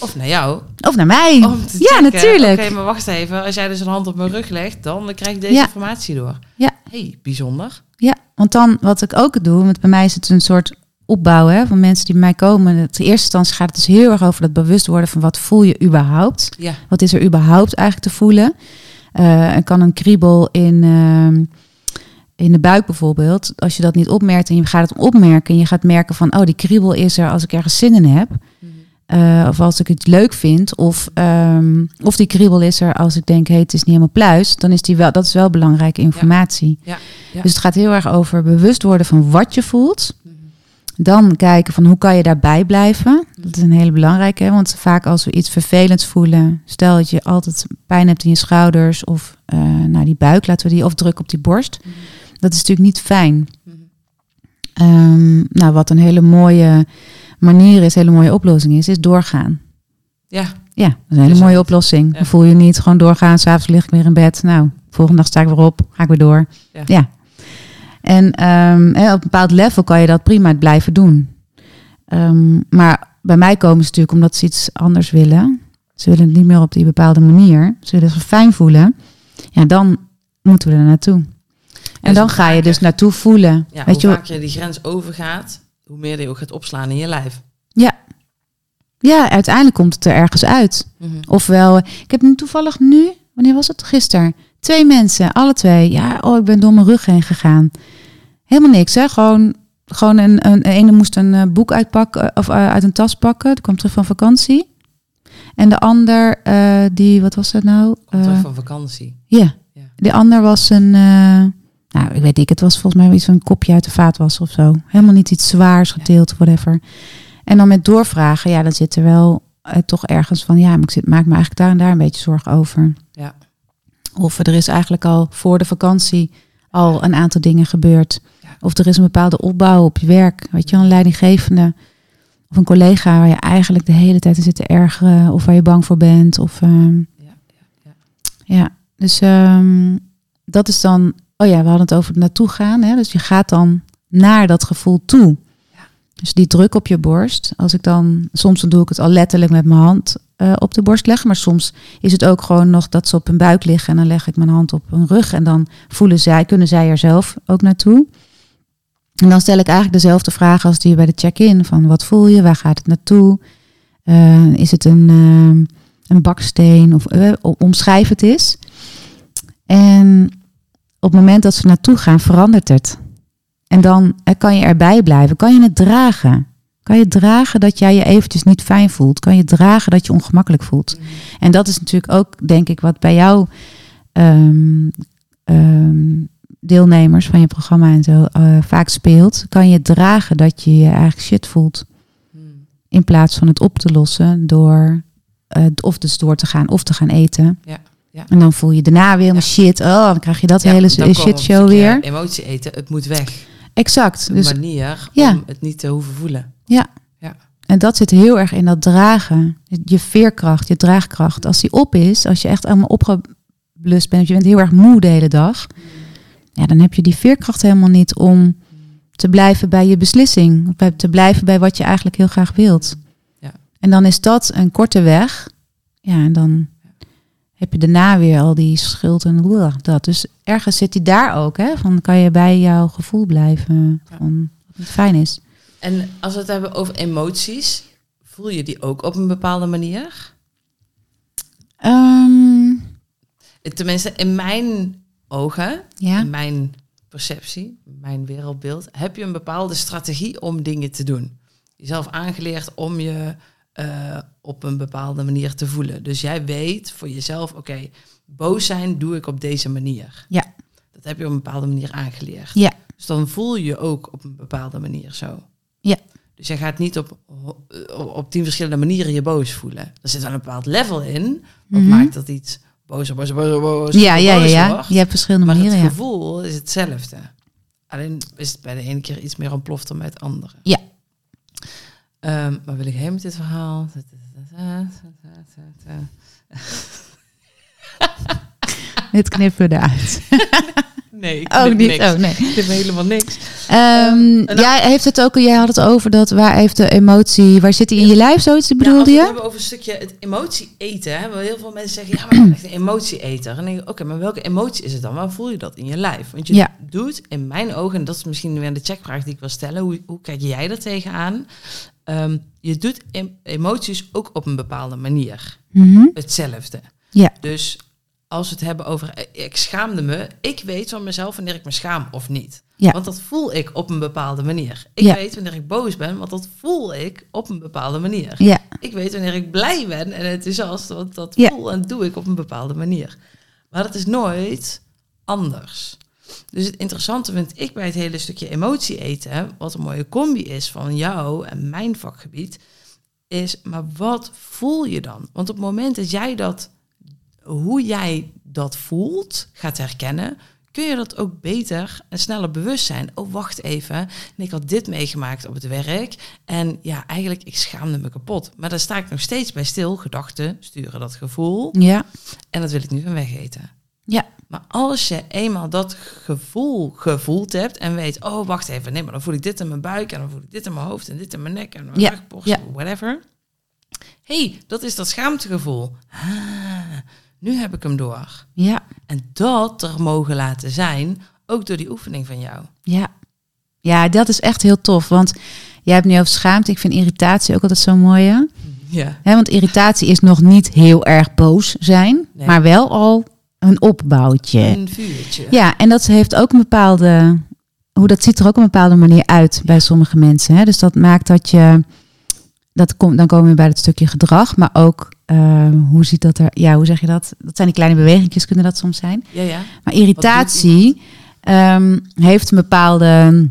Of naar jou. Of naar mij. Ja, natuurlijk. Oké, maar wacht even. Als jij dus een hand op mijn rug legt, dan krijg ik deze Ja. informatie door. Ja. hey, bijzonder. Ja, want dan wat ik ook doe, want bij mij is het een soort opbouw hè, van mensen die bij mij komen. In eerste instantie gaat het dus heel erg over dat bewust worden van wat voel je überhaupt. Ja. Wat is er überhaupt eigenlijk te voelen? En kan een kriebel in, ehm, in de buik bijvoorbeeld, als je dat niet opmerkt en je gaat het opmerken en je gaat merken van, oh, die kriebel is er als ik ergens zin in heb. Eh, of als ik het leuk vind, of, ehm, of die kriebel is er als ik denk, hé, hey, het is niet helemaal pluis, dan is die wel, dat is wel belangrijke informatie. Ja, ja. Dus het gaat heel erg over bewust worden van wat je voelt. Dan kijken van hoe kan je daarbij blijven. Dat is een hele belangrijke, hè? want vaak als we iets vervelends voelen, stel dat je altijd pijn hebt in je schouders of eh nou die buik, laten we die of druk op die borst. Dat is natuurlijk niet fijn. Ehm, nou, wat een hele mooie manier is, een hele mooie oplossing is, is doorgaan. Ja, Ja, dat is een hele mooie het. oplossing. Ja. Dan voel je niet gewoon doorgaan. S'avonds lig ik weer in bed. Nou, volgende dag sta ik weer op. Ga ik weer door. Ja. Ja. En ehm, op een bepaald level kan je dat prima blijven doen. Ehm, maar bij mij komen ze natuurlijk omdat ze iets anders willen. Ze willen het niet meer op die bepaalde manier. Ze willen zich fijn voelen. Ja, dan moeten we er naartoe. En dan ga je dus naartoe voelen. ja Weet je, hoe wel- vaker je die grens overgaat, hoe meer je ook gaat opslaan in je lijf. ja. ja, uiteindelijk komt het er ergens uit. Mhm. Ofwel, ik heb nu toevallig nu, wanneer was het? Gisteren. Twee mensen, alle twee. Ja, oh, ik ben door mijn rug heen gegaan. Helemaal niks, hè? Gewoon, gewoon een, een, ene moest een eh, boek uitpakken of eh, uit een tas pakken. Die kwam terug van vakantie. En de ander, eh, die, wat was dat nou? Komt terug Eh, van vakantie. Ja, de ander was een, eh, nou, ik weet niet, het was volgens mij iets van een kopje uit de vaatwas of zo. Helemaal niet iets zwaars gedeeld, whatever. En dan met doorvragen, ja, dan zit er wel eh, toch ergens van, ja, maar ik zit, maak me eigenlijk daar en daar een beetje zorgen over. Ja. Of er is eigenlijk al voor de vakantie al een aantal dingen gebeurd. Ja. Of er is een bepaalde opbouw op je werk. Weet je, wel, een leidinggevende of een collega waar je eigenlijk de hele tijd in zit te ergeren. Of waar je bang voor bent. Of, ehm, Ja, ja, ja. ja, dus ehm, dat is dan... Oh ja, we hadden het over het naartoe gaan. Hè? Dus je gaat dan naar dat gevoel toe. Ja. Dus die druk op je borst. Als ik dan... Soms dan doe ik het al letterlijk met mijn hand eh, op de borst leggen. Maar soms is het ook gewoon nog dat ze op hun buik liggen. En dan leg ik mijn hand op hun rug. En dan voelen zij, kunnen zij er zelf ook naartoe. En dan stel ik eigenlijk dezelfde vragen als die bij de check-in. Van wat voel je? Waar gaat het naartoe? Eh, is het een, ehm, een baksteen? Of eh, omschrijf het eens. En op het moment dat ze naartoe gaan, verandert het. En dan eh, kan je erbij blijven. Kan je het dragen? Kan je dragen dat jij je eventjes niet fijn voelt? Kan je dragen dat je ongemakkelijk voelt? En dat is natuurlijk ook, denk ik, wat bij jou ehm, ehm, deelnemers van je programma en zo eh, vaak speelt. Kan je dragen dat je je eigenlijk shit voelt? Mhm. In plaats van het op te lossen door eh, of dus door te gaan of te gaan eten. Ja, ja. En dan voel je daarna weer maar Ja. shit. Oh, dan krijg je dat Ja, hele shit show een weer. Emotie eten, het moet weg. Exact. Een Dus, manier Ja. om het niet te hoeven voelen. en dat zit heel erg in dat dragen. Je veerkracht, je draagkracht. Als die op is, als je echt allemaal opgeblust bent, je bent heel erg moe de hele dag. Ja, dan heb je die veerkracht helemaal niet om te blijven bij je beslissing. Te blijven bij wat je eigenlijk heel graag wilt. En dan is dat een korte weg. Ja, en dan heb je daarna weer al die schuld en blah, dat. Dus ergens zit hij daar ook, hè? Van kan je bij jouw gevoel blijven van wat niet fijn is. En als we het hebben over emoties, voel je die ook op een bepaalde manier? Ehm, Tenminste, in mijn ogen, ja. in mijn perceptie, mijn wereldbeeld, heb je een bepaalde strategie om dingen te doen. Jezelf aangeleerd om je eh, op een bepaalde manier te voelen. Dus jij weet voor jezelf, oké, boos zijn doe ik op deze manier. Ja. Dat heb je op een bepaalde manier aangeleerd. Ja. Dus dan voel je je ook op een bepaalde manier zo. Ja. Dus jij gaat niet op, op, op tien verschillende manieren je boos voelen. Er zit wel een bepaald level in. Wat Mhm. maakt dat iets boos, boos, boos, boos, Ja, ja, ja, ja. wordt. Je hebt verschillende Maar manieren, het ja. gevoel is hetzelfde. Alleen is het bij de ene keer iets meer ontploft dan bij het andere. Ja. Ehm, waar wil ik heen met dit verhaal? Dit knippen we eruit. Nee, ik Ook niet. niks. Oh, nee. Ik knip helemaal niks. Ehm, dan- jij heeft het ook, jij had het over dat waar heeft de emotie, waar zit die in je lijf, zoiets als bedoelde we het je? hebben over een stukje het emotie eten, hebben heel veel mensen zeggen, ja, maar ik ben echt een emotie-eter. En dan denk ik, oké, maar welke emotie is het dan? Waar voel je dat in je lijf? Want je Ja. doet in mijn ogen, en dat is misschien weer de checkvraag die ik wil stellen, hoe, hoe kijk jij er tegenaan? Ehm, je doet em- emoties ook op een bepaalde manier. Mhm. Hetzelfde. Ja. Dus als we het hebben over, eh, ik schaamde me, ik weet van mezelf wanneer ik me schaam of niet. Ja. Want dat voel ik op een bepaalde manier. Ik Ja. weet wanneer ik boos ben, want dat voel ik op een bepaalde manier. Ja, Ik weet wanneer ik blij ben en enthousiast, want dat voel en doe ik op een bepaalde manier. Maar dat is nooit anders. Dus het interessante vind ik bij het hele stukje emotie eten, wat een mooie combi is van jou en mijn vakgebied, is, maar wat voel je dan? Want op het moment dat jij dat, hoe jij dat voelt, gaat herkennen, kun je dat ook beter en sneller bewust zijn. Oh, wacht even. En ik had dit meegemaakt op het werk. En ja, eigenlijk, ik schaamde me kapot. Maar daar sta ik nog steeds bij stil. Gedachten sturen dat gevoel. ja, En dat wil ik nu van wegeten. ja, Maar als je eenmaal dat gevoel gevoeld hebt en weet, oh wacht even, nee, maar dan voel ik dit in mijn buik en dan voel ik dit in mijn hoofd en dit in mijn nek en mijn Ja, rugborst, ja. whatever. hey, dat is dat schaamtegevoel. Ah, nu heb ik hem door. ja, En dat er mogen laten zijn, ook door die oefening van jou. ja. Ja, dat is echt heel tof, want jij hebt nu over schaamte. Ik vind irritatie ook altijd zo mooi? Ja. Want irritatie is nog niet heel erg boos zijn, Nee. maar wel al een opbouwtje. Een vuurtje. Ja, en dat heeft ook een bepaalde. Hoe dat ziet er ook op een bepaalde manier uit bij sommige mensen. Hè? Dus dat maakt dat je. Dat komt, dan komen we bij het stukje gedrag, maar ook eh, hoe ziet dat er. Ja, hoe zeg je dat? Dat zijn die kleine bewegingjes, kunnen dat soms zijn. Ja, ja. Maar irritatie ehm, heeft een bepaalde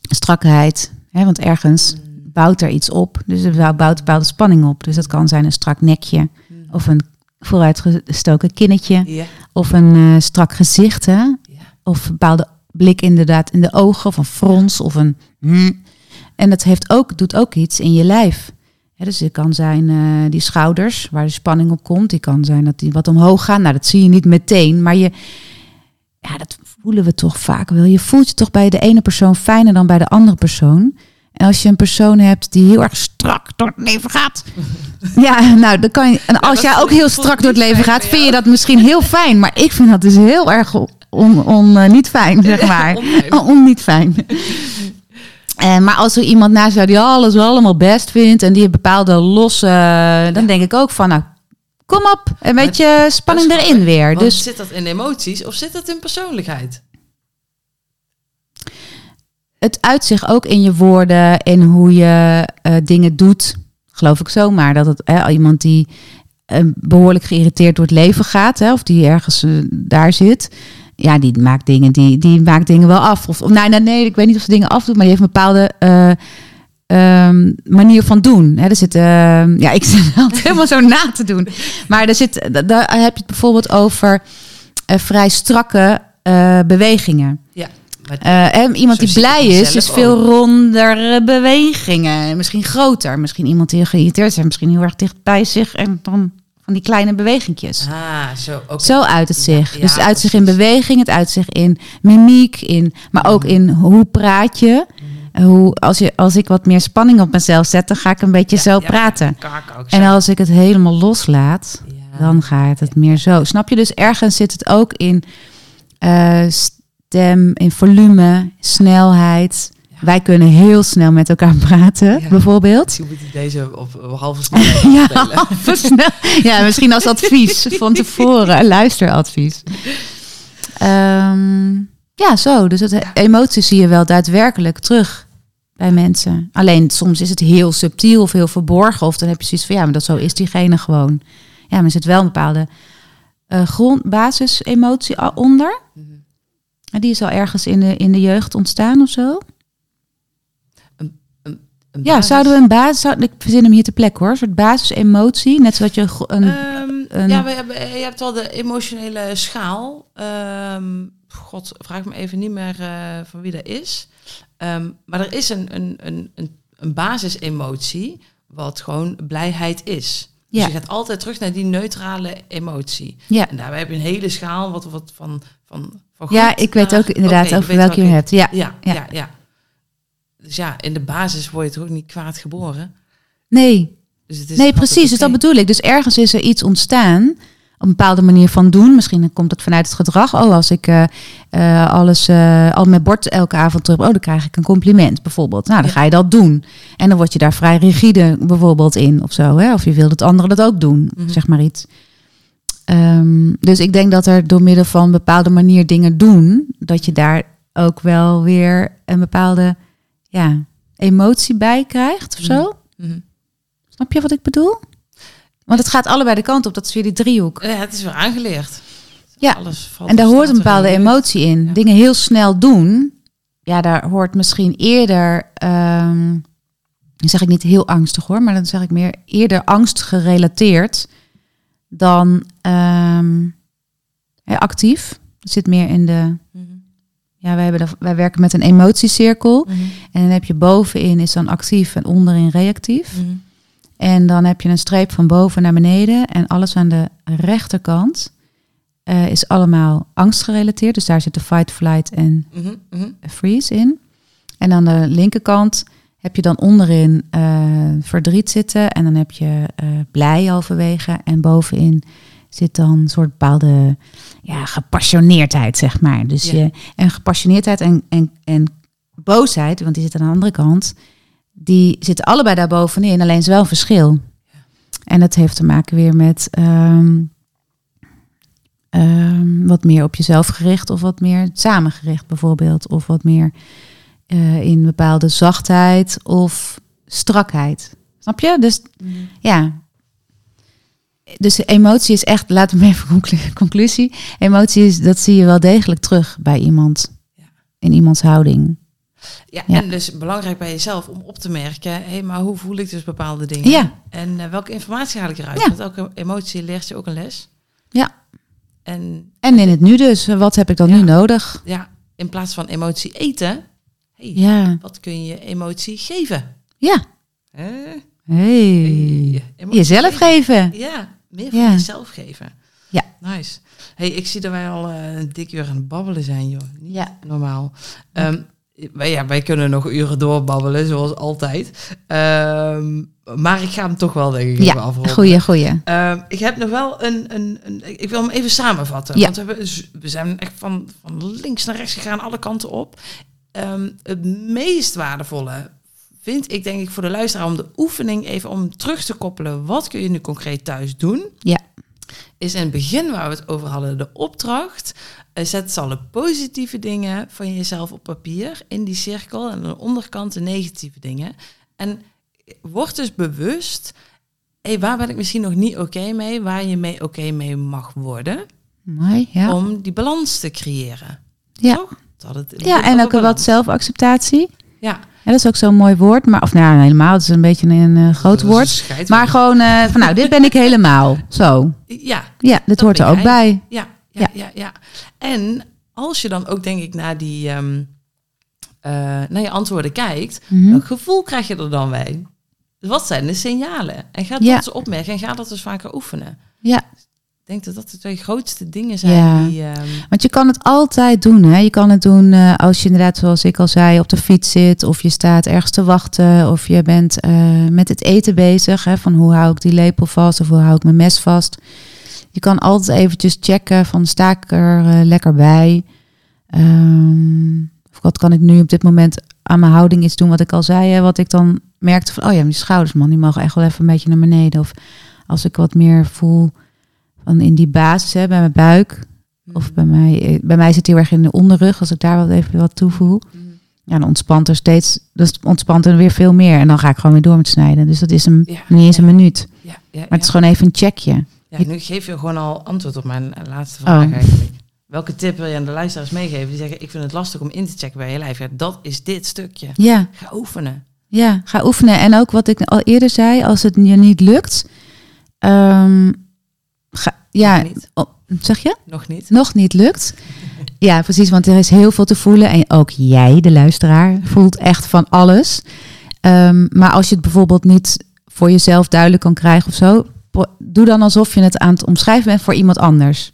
strakheid. Hè? Want ergens bouwt er iets op. Dus er bouwt een bepaalde spanning op. Dus dat kan zijn een strak nekje of een vooruitgestoken kinnetje Ja. of een eh, strak gezicht. Hè? ja. Of een bepaalde blik inderdaad in de ogen, of een frons, of een... hmm. En dat heeft ook, doet ook iets in je lijf. Dus het kan zijn eh, die schouders, waar de spanning op komt. Die kan zijn dat die wat omhoog gaan. Nou, dat zie je niet meteen, maar je... Ja, dat voelen we toch vaak wel. Je voelt je toch bij de ene persoon fijner dan bij de andere persoon. En als je een persoon hebt die heel erg strak door het leven gaat. Ja, nou, dan kan je. En als jij ook heel strak door het leven gaat, vind je dat misschien heel fijn. Maar ik vind dat dus heel erg on, on, eh, niet fijn, zeg maar. On, on- niet fijn. Eh, maar als er iemand naast jou die alles wel allemaal best vindt en die een bepaalde losse, dan denk ik ook van, nou, kom op, een beetje spanning erin weer. Dus zit dat in emoties of zit dat in persoonlijkheid? Het uit zich ook in je woorden en hoe je eh, dingen doet. Geloof ik zomaar dat het hè, iemand die eh, behoorlijk geïrriteerd door het leven gaat, hè, of die ergens eh, daar zit. Ja, die maakt dingen, die, die maakt dingen wel af. Of, of nee, nee, nee, ik weet niet of ze dingen afdoet, maar die heeft een bepaalde ehm, manier van doen. Hè, er zit, ehm, ja, ik zit altijd helemaal zo na te doen. Maar er zit, da- daar heb je het bijvoorbeeld over vrij strakke bewegingen. Ja. Eh, hè, iemand die blij is, is veel ook. rondere bewegingen. Misschien groter. Misschien iemand die geïrriteerd is, misschien heel erg dicht bij zich. En dan van die kleine bewegingjes. Ah, zo. Zo uit het zich. Ja, dus het ja, uit zich in beweging, het uit zich in mimiek, in, maar ook Mhm. in hoe praat je. hoe, als, je, als ik wat meer spanning op mezelf zet, dan ga ik een beetje Ja, zo praten. En als ik het helemaal loslaat, dan gaat het meer zo. Snap je? Dus ergens zit het ook in eh, stem, in volume, snelheid. Ja. Wij kunnen heel snel met elkaar praten, Ja. bijvoorbeeld. Misschien moet deze op, op halve snelheid Ja, afspelen. versnel- ja, misschien als advies van tevoren, luisteradvies. Ehm, ja, zo. Dus het, emoties zie je wel daadwerkelijk terug bij mensen. Alleen soms is het heel subtiel of heel verborgen. Of dan heb je zoiets van, ja, maar dat zo is diegene gewoon. Ja, maar er zit wel een bepaalde eh basisemotie onder. En die is al ergens in de, in de jeugd ontstaan of zo. Een Ja, basis- zouden we een basis... zou- ik verzin hem hier te plek hoor. Een soort basisemotie. Net zoals je een... Ehm, een- Ja, we hebben, je hebt wel de emotionele schaal. Ehm, God, vraag me even niet meer eh, van wie dat is. Ehm, maar er is een, een, een, een, een basisemotie wat gewoon blijheid is. Dus Ja. je gaat altijd terug naar die neutrale emotie. ja. En daarbij heb je een hele schaal wat, wat van, van, van Ja, goed ik weet ook inderdaad over welke je hebt. Ja. Ja, Ja. ja, Dus ja, in de basis word je toch ook niet kwaad geboren. Nee, Dus het is nee precies. Dus dat bedoel ik. Dus ergens is er iets ontstaan. Een bepaalde manier van doen. Misschien komt het vanuit het gedrag. Oh, als ik eh, eh, alles, eh, al mijn bord elke avond terug. Oh, dan krijg ik een compliment bijvoorbeeld. Nou, dan Ja. ga je dat doen. En dan word je daar vrij rigide bijvoorbeeld in of zo. Hè? Of je wil dat anderen dat ook doen. Mhm. Zeg maar iets. Ehm, dus ik denk dat er door middel van een bepaalde manier dingen doen. Dat je daar ook wel weer een bepaalde ja, emotie bij krijgt of zo. Mhm. Snap je wat ik bedoel? Want het gaat allebei de kant op. Dat is weer die driehoek. Ja, het is weer aangeleerd. Ja. Alles valt En daar hoort een bepaalde emotie in. Ja. Dingen heel snel doen. Ja, daar hoort misschien eerder... ehm, dan zeg ik niet heel angstig hoor. Maar dan zeg ik meer eerder angst gerelateerd dan ehm, actief. Het zit meer in de... Mhm. Ja, wij, hebben de, wij werken met een emotiecirkel. Mhm. En dan heb je bovenin is dan actief en onderin reactief. Mhm. En dan heb je een streep van boven naar beneden. En alles aan de rechterkant eh, is allemaal angstgerelateerd. Dus daar zit de fight, flight en. Mhm. freeze in. En aan de linkerkant heb je dan onderin eh, verdriet zitten. En dan heb je eh, blij halverwege. En bovenin zit dan een soort bepaalde ja, gepassioneerdheid, zeg maar. Dus Ja. je, en gepassioneerdheid en, en, en boosheid, want die zit aan de andere kant, die zitten allebei daar bovenin, alleen is wel verschil. En dat heeft te maken weer met ehm, ehm, wat meer op jezelf gericht of wat meer samengericht bijvoorbeeld. Of wat meer eh, in bepaalde zachtheid of strakheid. Snap je? Dus Mhm. ja. Dus emotie is echt, laten we even conclu- conclusie. Emotie is, dat zie je wel degelijk terug bij iemand. Ja. In iemands houding. Ja, Ja. en dus belangrijk bij jezelf om op te merken, hé, hey, maar hoe voel ik dus bepaalde dingen? Ja. En eh, welke informatie haal ik eruit? Ja. Want elke emotie leert je ook een les. Ja. En En in het nu dus, wat heb ik dan nu nodig? ja, in plaats van emotie eten, hey, Ja. wat kun je emotie geven? Ja. Hè? Hey. Jezelf geven. Ja, meer van Ja. jezelf geven. Ja. Nice. hey, ik zie dat wij al eh, een dik uur aan het babbelen zijn, joh. Niet Ja. normaal. Ehm, wij, ja, wij kunnen nog uren doorbabbelen, zoals altijd. Ehm, maar ik ga hem toch wel, denk ik, Ja, afronden. goeie, goeie. Ehm, ik heb nog wel een, een, een... Ik wil hem even samenvatten. Ja. Want we, hebben, we zijn echt van, van links naar rechts gegaan, alle kanten op. Ehm, het meest waardevolle vind ik, denk ik, voor de luisteraar... om de oefening even om terug te koppelen. Wat kun je nu concreet thuis doen? Ja. Is in het begin waar we het over hadden, de opdracht. Eh, Zet alle positieve dingen van jezelf op papier in die cirkel. En aan de onderkant de negatieve dingen. En word dus bewust hey, waar ben ik misschien nog niet oké mee, waar je mee oké mee mag worden, Mooi, ja. om die balans te creëren. Ja. Toch? Dat het, het Ja, en ook een wat zelfacceptatie. Ja, Ja, dat is ook zo'n mooi woord. Maar, of nou, helemaal, het is een beetje een eh, groot woord. een. Maar gewoon eh, van, nou, dit ben ik helemaal. Zo. ja, Ja, dit Dat hoort er ook bij. ja, ja, Ja. ja, ja, En als je dan ook, denk ik, naar die ehm, eh, naar je antwoorden kijkt, Mhm. welk gevoel krijg je er dan bij? Wat zijn de signalen? En ga dat Ja. eens opmerken en ga dat dus vaker oefenen. Ja, denk dat dat de twee grootste dingen zijn Ja. die... ehm, Want je kan het altijd doen. Hè? Je kan het doen eh, als je inderdaad, zoals ik al zei, op de fiets zit. Of je staat ergens te wachten. Of je bent eh, met het eten bezig. Hè? Van hoe hou ik die lepel vast of hoe hou ik mijn mes vast. Je kan altijd eventjes checken van sta ik er eh, lekker bij. Ehm, of wat kan ik nu op dit moment aan mijn houding iets doen wat ik al zei. Hè? Wat ik dan merkte van, oh ja, mijn schouders man, die mogen echt wel even een beetje naar beneden. Of als ik wat meer voel van in die basis hè, bij mijn buik. Of bij mij, eh, bij mij zit heel erg in de onderrug. Als ik daar wat even wat toevoeg. Mhm. Ja, dan ontspant er steeds. Dus ontspant er weer veel meer. En dan ga ik gewoon weer door met snijden. Dus dat is een, Ja, niet eens ja. een minuut. Ja, Maar het is gewoon even een checkje. Ja, nu geef je gewoon al antwoord op mijn eh, laatste vraag Oh. eigenlijk. Welke tip wil je aan de luisteraars meegeven? Die zeggen, ik vind het lastig om in te checken bij je lijf. Ja, dat is dit stukje. Ja, Ga oefenen. ja, ga oefenen. En ook wat ik al eerder zei, als het je niet lukt. ehm, ga, ja, oh, zeg je? Nog niet. nog niet lukt. Ja, precies, want er is heel veel te voelen. En ook jij, de luisteraar, voelt echt van alles. Ehm, maar als je het bijvoorbeeld niet voor jezelf duidelijk kan krijgen of zo, doe dan alsof je het aan het omschrijven bent voor iemand anders.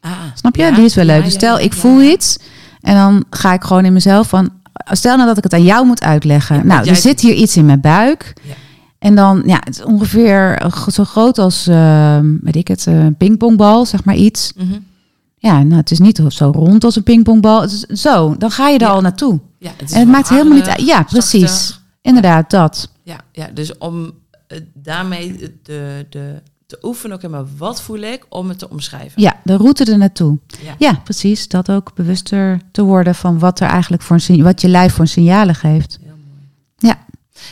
Ah, Snap je? ja, Die is wel leuk. dus stel, ik voel iets en dan ga ik gewoon in mezelf van, stel nou dat ik het aan jou moet uitleggen. Nou, er zit hier iets in mijn buik. Ja. En dan, ja, het is ongeveer eh, zo groot als, ehm, weet ik het, eh, een pingpongbal, zeg maar iets. Mhm. Ja, nou, het is niet zo rond als een pingpongbal. Het is zo, dan ga je er Ja. al naartoe. Ja, het En het maakt helemaal niet uit. Ja, precies. zachter. Inderdaad, dat. Ja, ja, dus om eh, daarmee de, de, te oefenen, oké, maar wat voel ik om het te omschrijven? Ja, de route er naartoe. Ja. Ja, precies. Dat ook bewuster te worden van wat er eigenlijk voor een wat je lijf voor signalen geeft.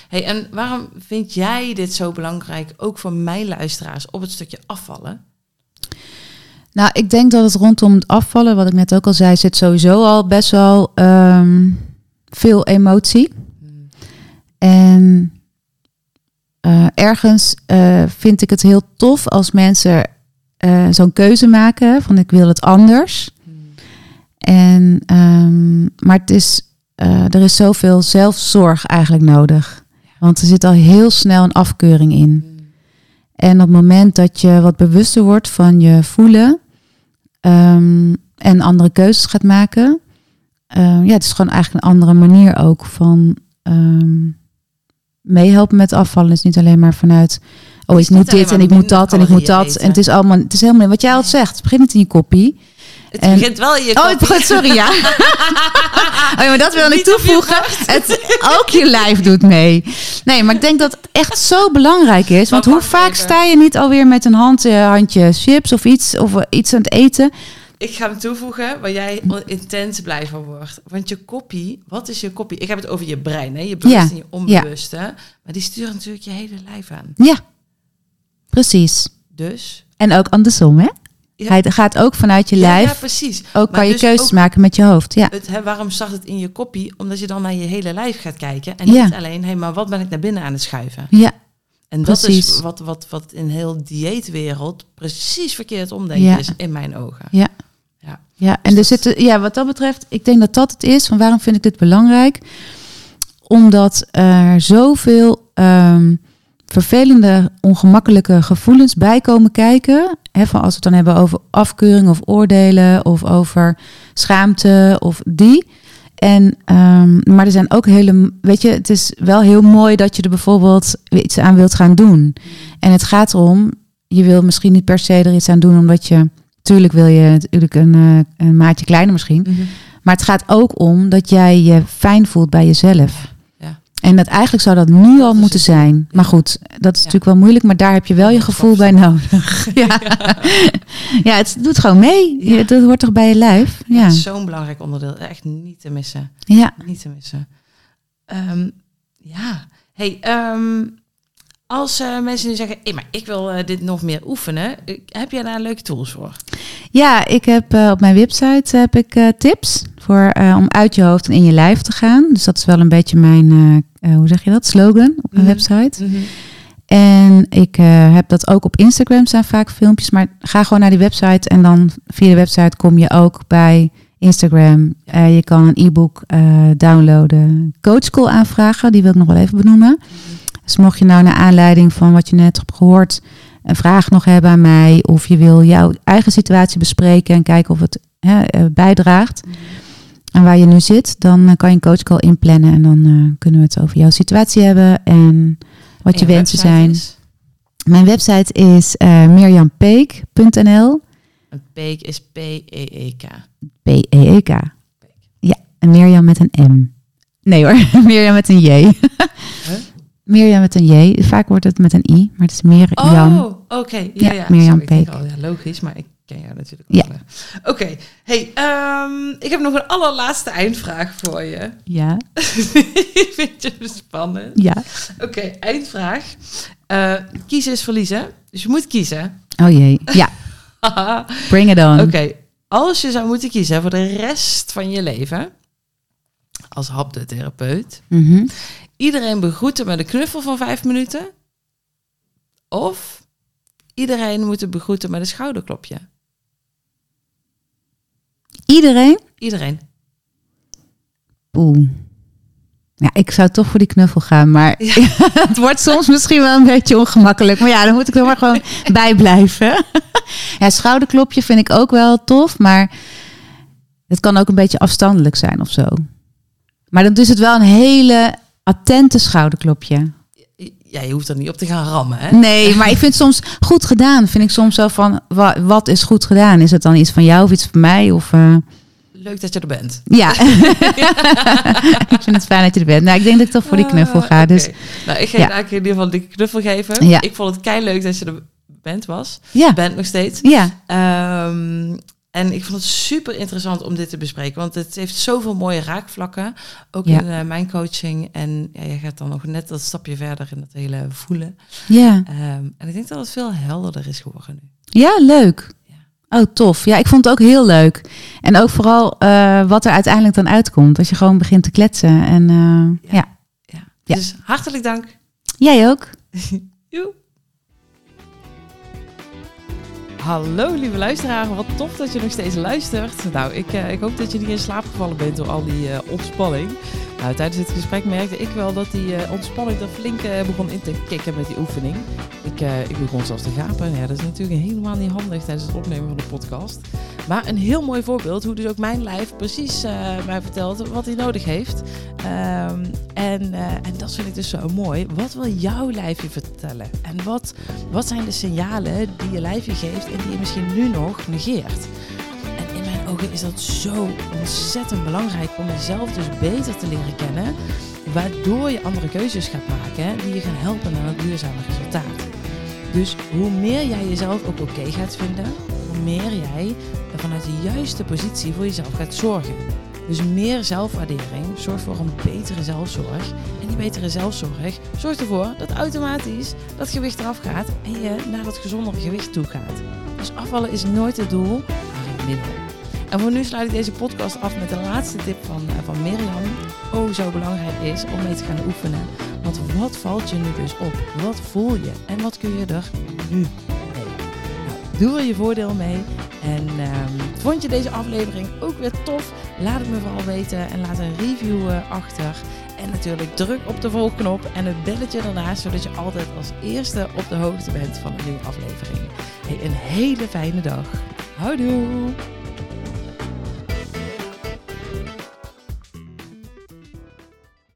Hey, en waarom vind jij dit zo belangrijk, ook voor mijn luisteraars, op het stukje afvallen? Nou, ik denk dat het rondom het afvallen, wat ik net ook al zei, zit sowieso al best wel ehm, veel emotie. Hmm. En eh, ergens eh, vind ik het heel tof als mensen eh, zo'n keuze maken van ik wil het anders. En, ehm, maar het is, er is zoveel zelfzorg eigenlijk nodig. Want er zit al heel snel een afkeuring in. En op het moment dat je wat bewuster wordt van je voelen ehm, en andere keuzes gaat maken, ehm, ja, het is gewoon eigenlijk een andere manier ook van ehm, meehelpen met afvallen. Het is niet alleen maar vanuit, oh ik moet dit en ik moet dat en ik moet dat. En het is allemaal, het is helemaal, wat jij al zegt, het begint niet in je koppie. Het En- begint wel in je Oh, het sorry, ja. oh, ja, maar dat wil ik toevoegen. Het, ook je lijf doet mee. Nee, maar ik denk dat het echt zo belangrijk is. Want hoe vaak sta je niet alweer met een hand, eh, handje chips of iets, of eh, iets aan het eten? Ik ga hem toevoegen waar jij intens blij van wordt. Want je kopie, wat is je kopie? Ik heb het over je brein, hè? je bewust Ja, en je onbewuste. Maar die sturen natuurlijk je hele lijf aan. Ja, precies. Dus... En ook andersom, hè? Ja. Hij gaat ook vanuit je lijf. Ja, precies. ook Maar kan je dus keuzes maken met je hoofd. Ja, Het, hè, waarom start het in je kopie? Omdat je dan naar je hele lijf gaat kijken. En Ja. niet alleen, hé, maar wat ben ik naar binnen aan het schuiven? ja, En dat is wat, wat, wat in heel dieetwereld precies verkeerd omdenken Ja. is, in mijn ogen. ja. Ja. Ja, en er zitten, ja, wat dat betreft, ik denk dat dat het is. Van waarom vind ik dit belangrijk? Omdat er zoveel ehm, vervelende, ongemakkelijke gevoelens bij komen kijken. Hè, van als we het dan hebben over afkeuring of oordelen of over schaamte of die. En, ehm, maar er zijn ook hele, weet je, het is wel heel mooi dat je er bijvoorbeeld iets aan wilt gaan doen. En het gaat erom, je wil misschien niet per se er iets aan doen, omdat je, tuurlijk wil je natuurlijk een, eh, een maatje kleiner misschien. Maar het gaat ook om dat jij je fijn voelt bij jezelf. En dat eigenlijk zou dat nu al moeten het. zijn. Maar goed, dat is natuurlijk wel moeilijk, maar daar heb je wel je gevoel bij nodig. Ja, ja het doet gewoon mee. Ja. Dat hoort toch bij je lijf? Ja, zo'n belangrijk onderdeel. Echt niet te missen. ja. Niet te missen. Ehm, ja. Hey, ehm, als eh, mensen nu zeggen, hey, maar ik wil eh, dit nog meer oefenen. Heb jij daar leuke tools voor? ja ik heb eh, op mijn website heb ik tips voor, om uit je hoofd en in je lijf te gaan. Dus dat is wel een beetje mijn, eh, hoe zeg je dat, slogan op mijn Mhm. website. En ik eh, heb dat ook op Instagram, zijn vaak filmpjes. Maar ga gewoon naar die website en dan via de website kom je ook bij Instagram. Eh, je kan een e-book downloaden. Coachcall aanvragen, die wil ik nog wel even benoemen. Dus mocht je nou naar aanleiding van wat je net hebt gehoord een vraag nog hebben aan mij. Of je wil jouw eigen situatie bespreken en kijken of het hè, bijdraagt aan waar je nu zit. Dan eh, kan je een coachcall inplannen en dan eh, kunnen we het over jouw situatie hebben en wat je En wensen zijn. is? Mijn website is eh mirjampeek.nl. Peek is P-E-E-K. P-E-E-K. Ja, en Mirjam met een M. Nee hoor, Mirjam met een J. Mirjam met een J. Vaak wordt het met een I, maar het is Mirjam. Oh, oké. Ja, Ja, ja. Mirjam denk Peek. al, ja, logisch, maar ik ken jou natuurlijk Ja. ook. wel. Oké. Hey, ehm, ik heb nog een allerlaatste eindvraag voor je. Ja, Vind je het spannend? ja. Oké, eindvraag. Eh, kiezen is verliezen. Dus je moet kiezen. Oh jee. Ja, bring it on. Oké, als je zou moeten kiezen voor de rest van je leven als haptotherapeut, Mhm. iedereen begroeten met een knuffel van vijf minuten, of iedereen moeten begroeten met een schouderklopje. Iedereen? Iedereen. Oeh. Ja, ik zou toch voor die knuffel gaan, maar het wordt soms misschien wel een beetje ongemakkelijk. Maar ja, dan moet ik er maar gewoon bij blijven. ja, schouderklopje vind ik ook wel tof, maar het kan ook een beetje afstandelijk zijn of zo. Maar dan is het wel een hele attente schouderklopje. Ja, je hoeft er niet op te gaan rammen, hè? Nee, maar ik vind soms goed gedaan. Vind ik soms zo van, wa- wat is goed gedaan? Is het dan iets van jou of iets van mij? Of, eh, Leuk dat je er bent. ja, ik vind het fijn dat je er bent. Nou, ik denk dat ik toch voor die knuffel ga. Ah, Dus. Nou, ik ga Ja. in ieder geval dikke knuffel geven. Ja. Ik vond het kei leuk dat je er bent was. ja, Bent nog steeds. ja, Ehm, en ik vond het super interessant om dit te bespreken, want het heeft zoveel mooie raakvlakken. Ook Ja. in eh, mijn coaching. En ja, je gaat dan nog net dat stapje verder in dat hele voelen. ja. Ehm, en ik denk dat het veel helderder is geworden nu. Ja, leuk. Ja. Oh, tof. Ja, ik vond het ook heel leuk. En ook vooral eh, wat er uiteindelijk dan uitkomt. Als je gewoon begint te kletsen. En eh, Ja. ja. Dus hartelijk dank. jij ook. Joe. Hallo lieve luisteraar, wat tof dat je nog steeds luistert. Nou, ik, eh, ik hoop dat je niet in slaap gevallen bent door al die eh, ontspanning. Nou, tijdens dit gesprek merkte ik wel dat die eh, ontspanning er flink eh, begon in te kicken met die oefening. Ik, eh, ik begon zelfs te gapen. Ja, dat is natuurlijk helemaal niet handig tijdens het opnemen van de podcast. Maar een heel mooi voorbeeld hoe dus ook mijn lijf precies mij vertelt wat hij nodig heeft. Ehm, en, en dat vind ik dus zo mooi. Wat wil jouw lijf je vertellen? En wat, wat zijn de signalen die je lijf je geeft en die je misschien nu nog negeert? Ogen is dat zo ontzettend belangrijk om jezelf dus beter te leren kennen. Waardoor je andere keuzes gaat maken die je gaan helpen naar een duurzame resultaat. Dus hoe meer jij jezelf ook oké gaat vinden, hoe meer jij vanuit de juiste positie voor jezelf gaat zorgen. Dus meer zelfwaardering zorgt voor een betere zelfzorg. En die betere zelfzorg zorgt ervoor dat automatisch dat gewicht eraf gaat en je naar dat gezondere gewicht toe gaat. Dus afvallen is nooit het doel, maar het middel. En voor nu sluit ik deze podcast af met de laatste tip van, eh, van Mirjam. Oh, zo belangrijk is om mee te gaan oefenen. Want wat valt je nu dus op? Wat voel je? En wat kun je er nu mee? Nou, doe er je voordeel mee. En ehm, vond je deze aflevering ook weer tof? Laat het me vooral weten en laat een review eh, achter. En natuurlijk druk op de volgknop en het belletje ernaast, zodat je altijd als eerste op de hoogte bent van een nieuwe aflevering. Hey, een hele fijne dag. Houdoe!